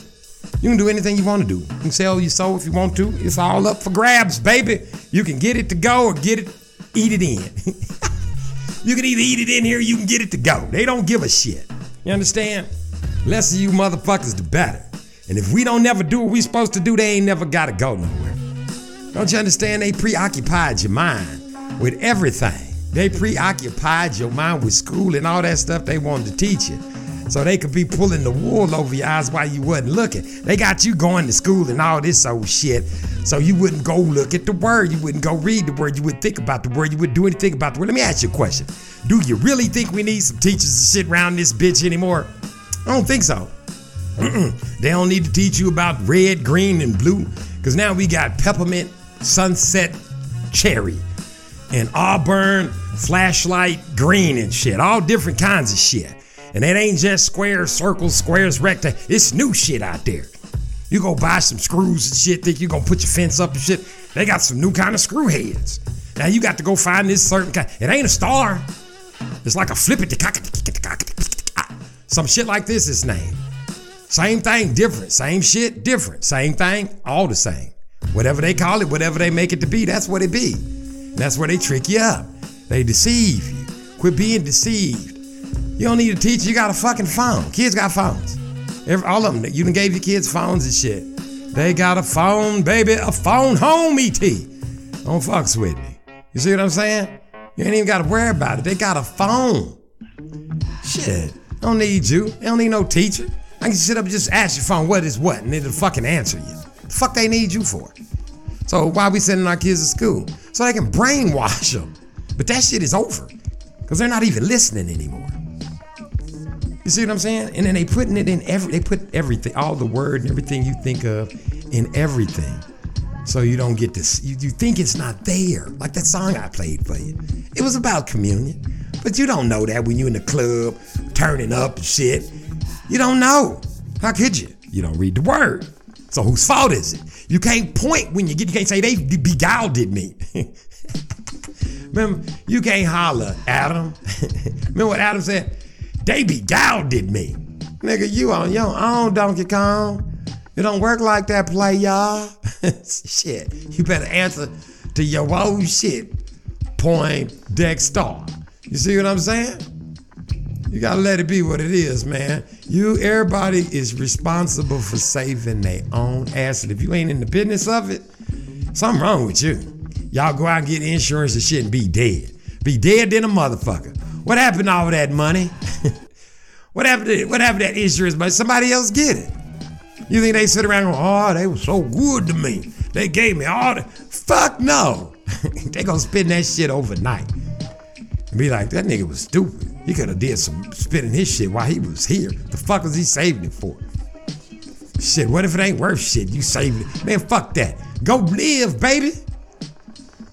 Speaker 1: You can do anything you want to do. You can sell your soul if you want to. It's all up for grabs, baby. You can get it to go or get it, eat it in. you can either eat it in here you can get it to go. They don't give a shit. You understand? Less of you motherfuckers, the better. And if we don't never do what we supposed to do, they ain't never gotta go nowhere. Don't you understand? They preoccupied your mind with everything. They preoccupied your mind with school and all that stuff they wanted to teach you. So they could be pulling the wool over your eyes while you wasn't looking. They got you going to school and all this old shit. So you wouldn't go look at the word. You wouldn't go read the word. You wouldn't think about the word. You wouldn't do anything about the word. Let me ask you a question. Do you really think we need some teachers to sit around this bitch anymore? I don't think so. Mm-mm. They don't need to teach you about red, green, and blue. Because now we got peppermint, sunset, cherry, and auburn, flashlight, green, and shit. All different kinds of shit. And it ain't just squares, circles, squares, rectangles. It's new shit out there. You go buy some screws and shit, think you gonna put your fence up and shit. They got some new kind of screw heads. Now you got to go find this certain kind. It ain't a star. It's like a flip it some shit like this is named. Same thing, different. Same shit, different. Same thing, all the same. Whatever they call it, whatever they make it to be, that's what it be. That's where they trick you up. They deceive you. Quit being deceived. You don't need a teacher, you got a fucking phone. Kids got phones. Every, all of them. You done gave your kids phones and shit. They got a phone, baby, a phone home, ET. Don't fucks with me. You see what I'm saying? You ain't even got to worry about it. They got a phone. Shit. Don't need you. They don't need no teacher. I can sit up and just ask your phone what is what, and it'll fucking answer you. The fuck they need you for? So why we sending our kids to school? So they can brainwash them. But that shit is over. Because they're not even listening anymore. You see what I'm saying? And then they putting it in every they put everything, all the word and everything you think of in everything. So you don't get this, you, you think it's not there. Like that song I played for you. It was about communion. But you don't know that when you in the club, turning up and shit. You don't know. How could you? You don't read the word. So whose fault is it? You can't point when you get, you can't say they beguiled me. Remember, you can't holler, Adam. Remember what Adam said? They beguiled me. Nigga, you on your own, Donkey Kong. It don't work like that, play y'all. shit. You better answer to your own shit. Point Dexter. You see what I'm saying? You gotta let it be what it is, man. You, everybody is responsible for saving their own ass. And if you ain't in the business of it, something wrong with you. Y'all go out and get insurance and shit and be dead. Be dead than a motherfucker. What happened to all that money? what happened to what happened to that insurance money? Somebody else get it. You think they sit around going, oh, they were so good to me. They gave me all the fuck no. they gonna spend that shit overnight. And be like, that nigga was stupid. He could have did some spending his shit while he was here. The fuck was he saving it for? Shit, what if it ain't worth shit? You saved it. Man, fuck that. Go live, baby.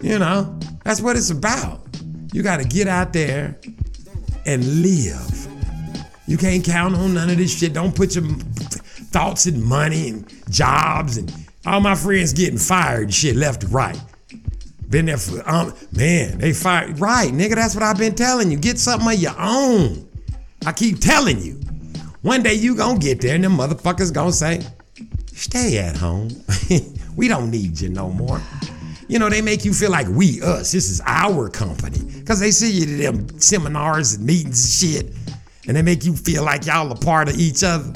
Speaker 1: You know, that's what it's about. You gotta get out there and live. You can't count on none of this shit. Don't put your thoughts in money and jobs and all my friends getting fired and shit left and right. Been there for um man, they fired right, nigga. That's what I've been telling you. Get something of your own. I keep telling you. One day you gonna get there and them motherfuckers gonna say, stay at home. we don't need you no more. You know, they make you feel like we, us, this is our company. Cause they see you to them seminars and meetings and shit. And they make you feel like y'all a part of each other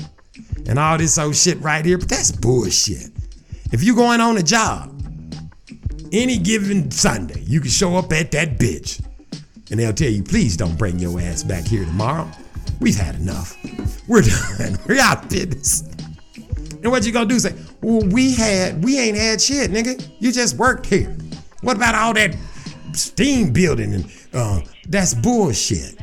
Speaker 1: and all this old shit right here. But that's bullshit. If you going on a job, any given Sunday, you can show up at that bitch. And they'll tell you, please don't bring your ass back here tomorrow. We've had enough. We're done. We're out of business. And what you gonna do? Say, well, we had, we ain't had shit, nigga. You just worked here. What about all that steam building and uh, that's bullshit.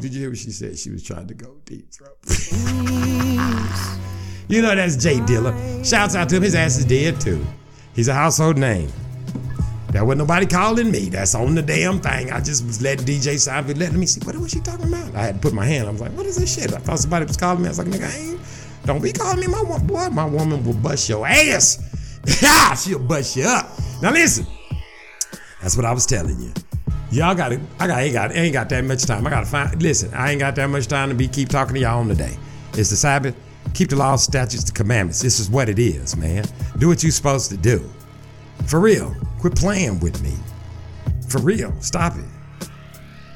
Speaker 1: Did you hear what she said? She was trying to go deep throat. you know that's J Dilla. Shouts out to him. His ass is dead too. He's a household name. That wasn't nobody calling me. That's on the damn thing. I just was letting DJ Seinfeld let me see what was she talking about. I had to put my hand. I was like, what is this shit? I thought somebody was calling me. I was like, nigga, I ain't. Don't be calling me my woman. Boy, my woman will bust your ass. She'll bust you up. Now listen. That's what I was telling you. Y'all got it. I got ain't got ain't got that much time. I gotta find. Listen, I ain't got that much time to be keep talking to y'all on the day. It's the Sabbath. Keep the laws, statutes, the commandments. This is what it is, man. Do what you're supposed to do. For real. Quit playing with me. For real, stop it.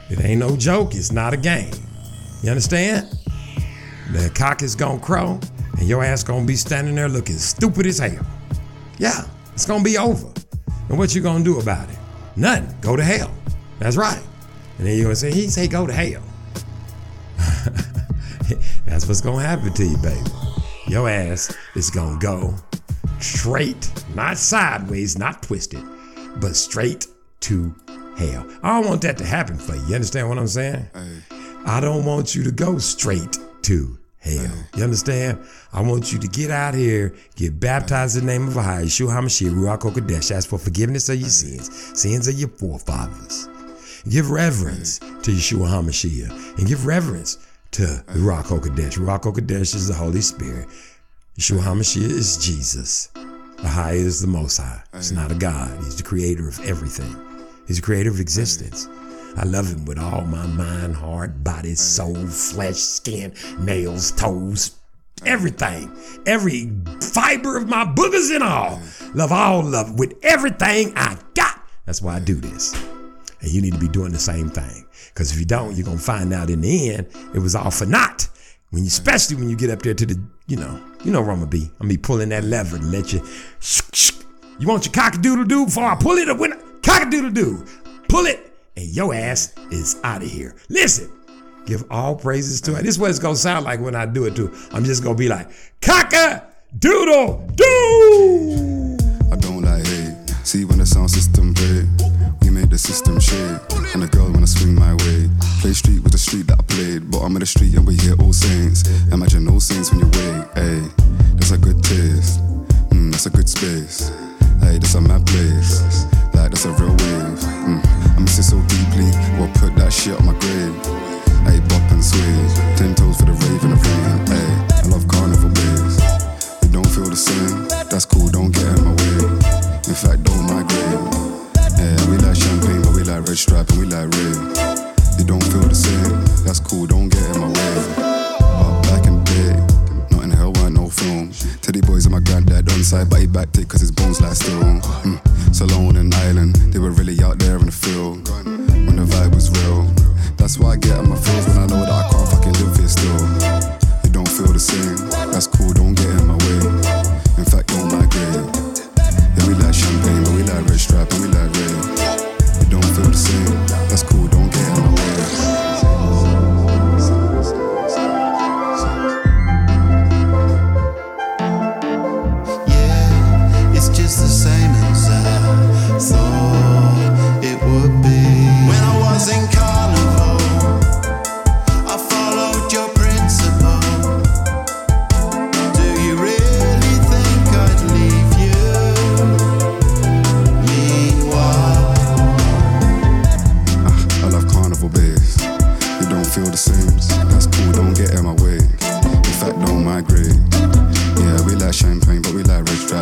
Speaker 1: It ain't no joke. It's not a game. You understand? The cock is gonna crow, and your ass gonna be standing there looking stupid as hell. Yeah, it's gonna be over. And what you gonna do about it? Nothing. Go to hell. That's right. And then you're gonna say, he say go to hell. That's what's gonna happen to you, baby. Your ass is gonna go straight, not sideways, not twisted, but straight to hell. I don't want that to happen for you. You understand what I'm saying? I don't want you to go straight to hell. You understand? I want you to get out here, get baptized in the name of Yeshua HaMashiach, Ruach HaKodesh, ask for forgiveness of your sins, sins of your forefathers. Give reverence to Yeshua HaMashiach and give reverence to the Ruach HaKodesh. Ruach HaKodesh is the Holy Spirit. Yeshua HaMashiach is Jesus. Ahai is the Most High. He's not a God. He's the creator of everything. He's the creator of existence. I love him with all my mind, heart, body, soul, flesh, skin, nails, toes, everything. Every fiber of my boogers and all. Love all love with everything I got. That's why I do this. And you need to be doing the same thing. Because if you don't, you're gonna find out in the end it was all for naught. When you, especially when you get up there to the, you know, you know where I'm gonna be. I'm gonna be pulling that lever to let you. You want your cock a doodle doo before I pull it? Or when cock a doodle doo, pull it, and your ass is out of here. Listen, give all praises to it. This is what it's gonna sound like when I do it too. I'm just gonna be like cock a doodle doo.
Speaker 13: See when the sound system play, we make the system shake. And the girl wanna swing my way. Play street with the street that I played. Bottom of the street and we hear all saints. Imagine all saints when you wake. Hey, that's a good taste. Mm, that's a good space. Hey, that's a mad place. Like that's a real wave. Mm, I miss it so deeply. Well, put that shit on my grave. Hey, bop and sway. Ten toes for the rave and the rain. Hey, I love carnival waves. You don't feel the same. That's cool. Don't get in my way. In fact, like red stripe and we like red. You don't feel the same. That's cool. Don't get in my way. But back in day, not in hell, weren't no film. Teddy boys and my granddad on side, but he backed it cause his bones lie still. Mm. Salone and Island, they were really out there in the field. When the vibe was real. That's why I get on my feels when I know that I can't fucking live here still. You don't feel the same. That's cool, don't get in my way. In fact, don't migrate. Yeah, we like champagne, but we like red stripe and we like red. The same. That's cool,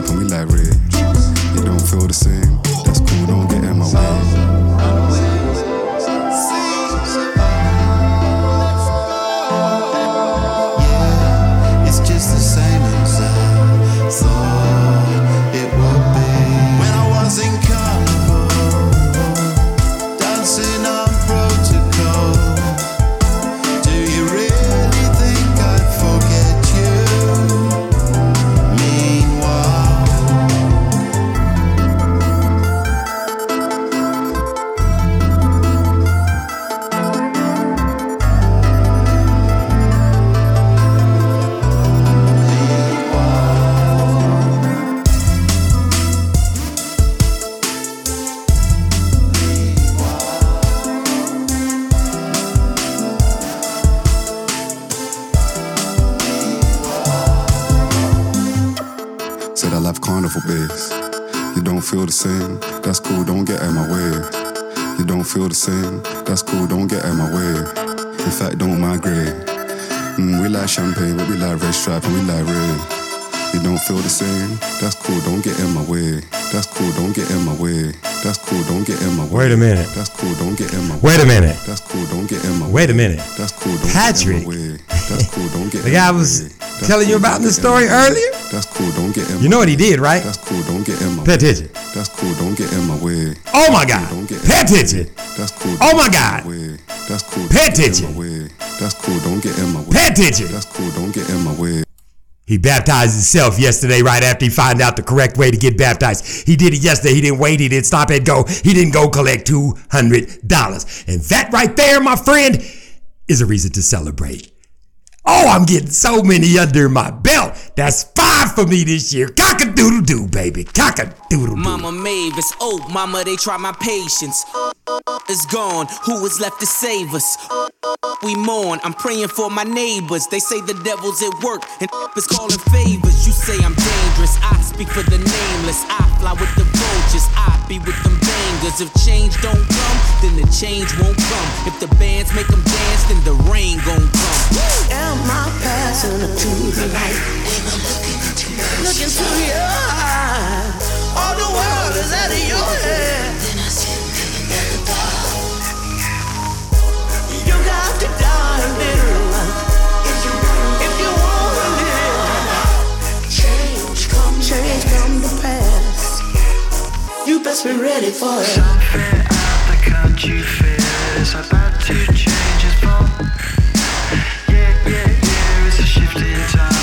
Speaker 13: and we like red. You don't feel the same. Feel the same. That's cool, don't get in my way. You don't feel the same. That's cool, don't get in my way. In fact, don't migrate. Mm, we like champagne, but we like red stripe and we like red. You don't feel the same. That's cool, don't get in my way. That's cool, don't get in my way. That's cool, don't get in my way.
Speaker 1: Wait a minute.
Speaker 13: That's cool, don't get in my way.
Speaker 1: Wait a minute.
Speaker 13: That's cool, don't get in my way.
Speaker 1: Wait a minute.
Speaker 13: That's cool, don't
Speaker 1: Patrick.
Speaker 13: get in my way. That's cool, don't get
Speaker 1: The
Speaker 13: in
Speaker 1: guy
Speaker 13: my
Speaker 1: was telling you about the story earlier?
Speaker 13: That's cool. Don't get in.
Speaker 1: You know what he did, right?
Speaker 13: That's cool. Don't get in my
Speaker 1: Pay attention.
Speaker 13: That's cool. Don't get in my way.
Speaker 1: Oh my God.
Speaker 13: Don't get
Speaker 1: Pay attention.
Speaker 13: That's cool.
Speaker 1: Oh my God.
Speaker 13: way. That's cool.
Speaker 1: Pay
Speaker 13: don't get in
Speaker 1: attention.
Speaker 13: my way. That's cool. Don't get in my way.
Speaker 1: Pay attention.
Speaker 13: That's cool. Don't get in my way.
Speaker 1: He baptized himself yesterday right after he found out the correct way to get baptized. He did it yesterday. He didn't wait. He didn't stop and go. He didn't go collect $200. And that right there, my friend, is a reason to celebrate. Oh, I'm getting so many under my belt. That's five for me this year. Cock a doodle doo, baby. Cock a doodle doo.
Speaker 14: Mama Mavis, oh, mama, they try my patience. Is gone, who is left to save us? We mourn, I'm praying for my neighbors. They say the devil's at work and is calling favors. You say I'm dangerous, I speak for the nameless. I fly with the vultures, I be with them bangers. If change don't come, then the change won't come. If the bands make them dance, then the rain gon' come.
Speaker 11: Am I passing it to the light? Look into your eyes. All the world is out of your head. You got to die little. If you wanna live, change come, change come to pass. You best be ready for it.
Speaker 15: Something out the country fair is about to change its form. Yeah, yeah, yeah, it's a shift in time,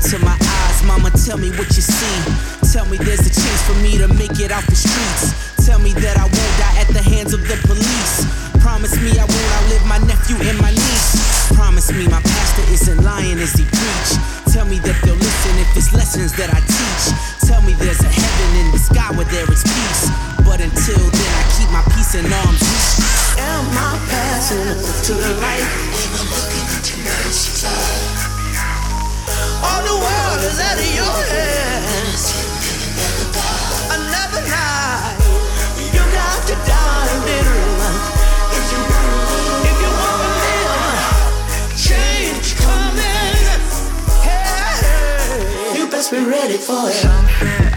Speaker 14: into my eyes, mama, tell me what you see. Tell me there's a chance for me to make it out the streets. Tell me that I won't die at the hands of the police. Promise me I won't outlive my nephew and my niece. Promise me my pastor isn't lying as he preach. Tell me that they'll listen if it's lessons that I teach. Tell me there's a heaven in the sky where there is peace. But until then, I keep my peace in arms reach.
Speaker 11: Am I passing to the light? All the world is your hands. You got to die. If you wanna live, change coming. Hey, you best be ready for it.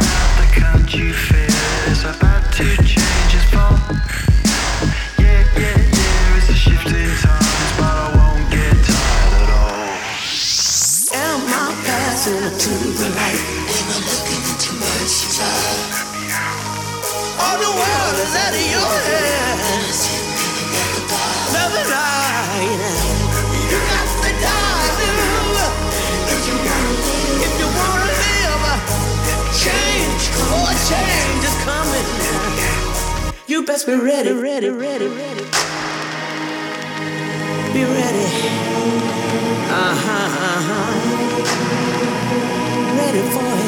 Speaker 15: Out
Speaker 11: of your hands. You got to die, little. If you wanna live, change, oh, change is coming. You best be ready, ready, ready, ready. Be ready. Uh huh, uh huh. Ready for it.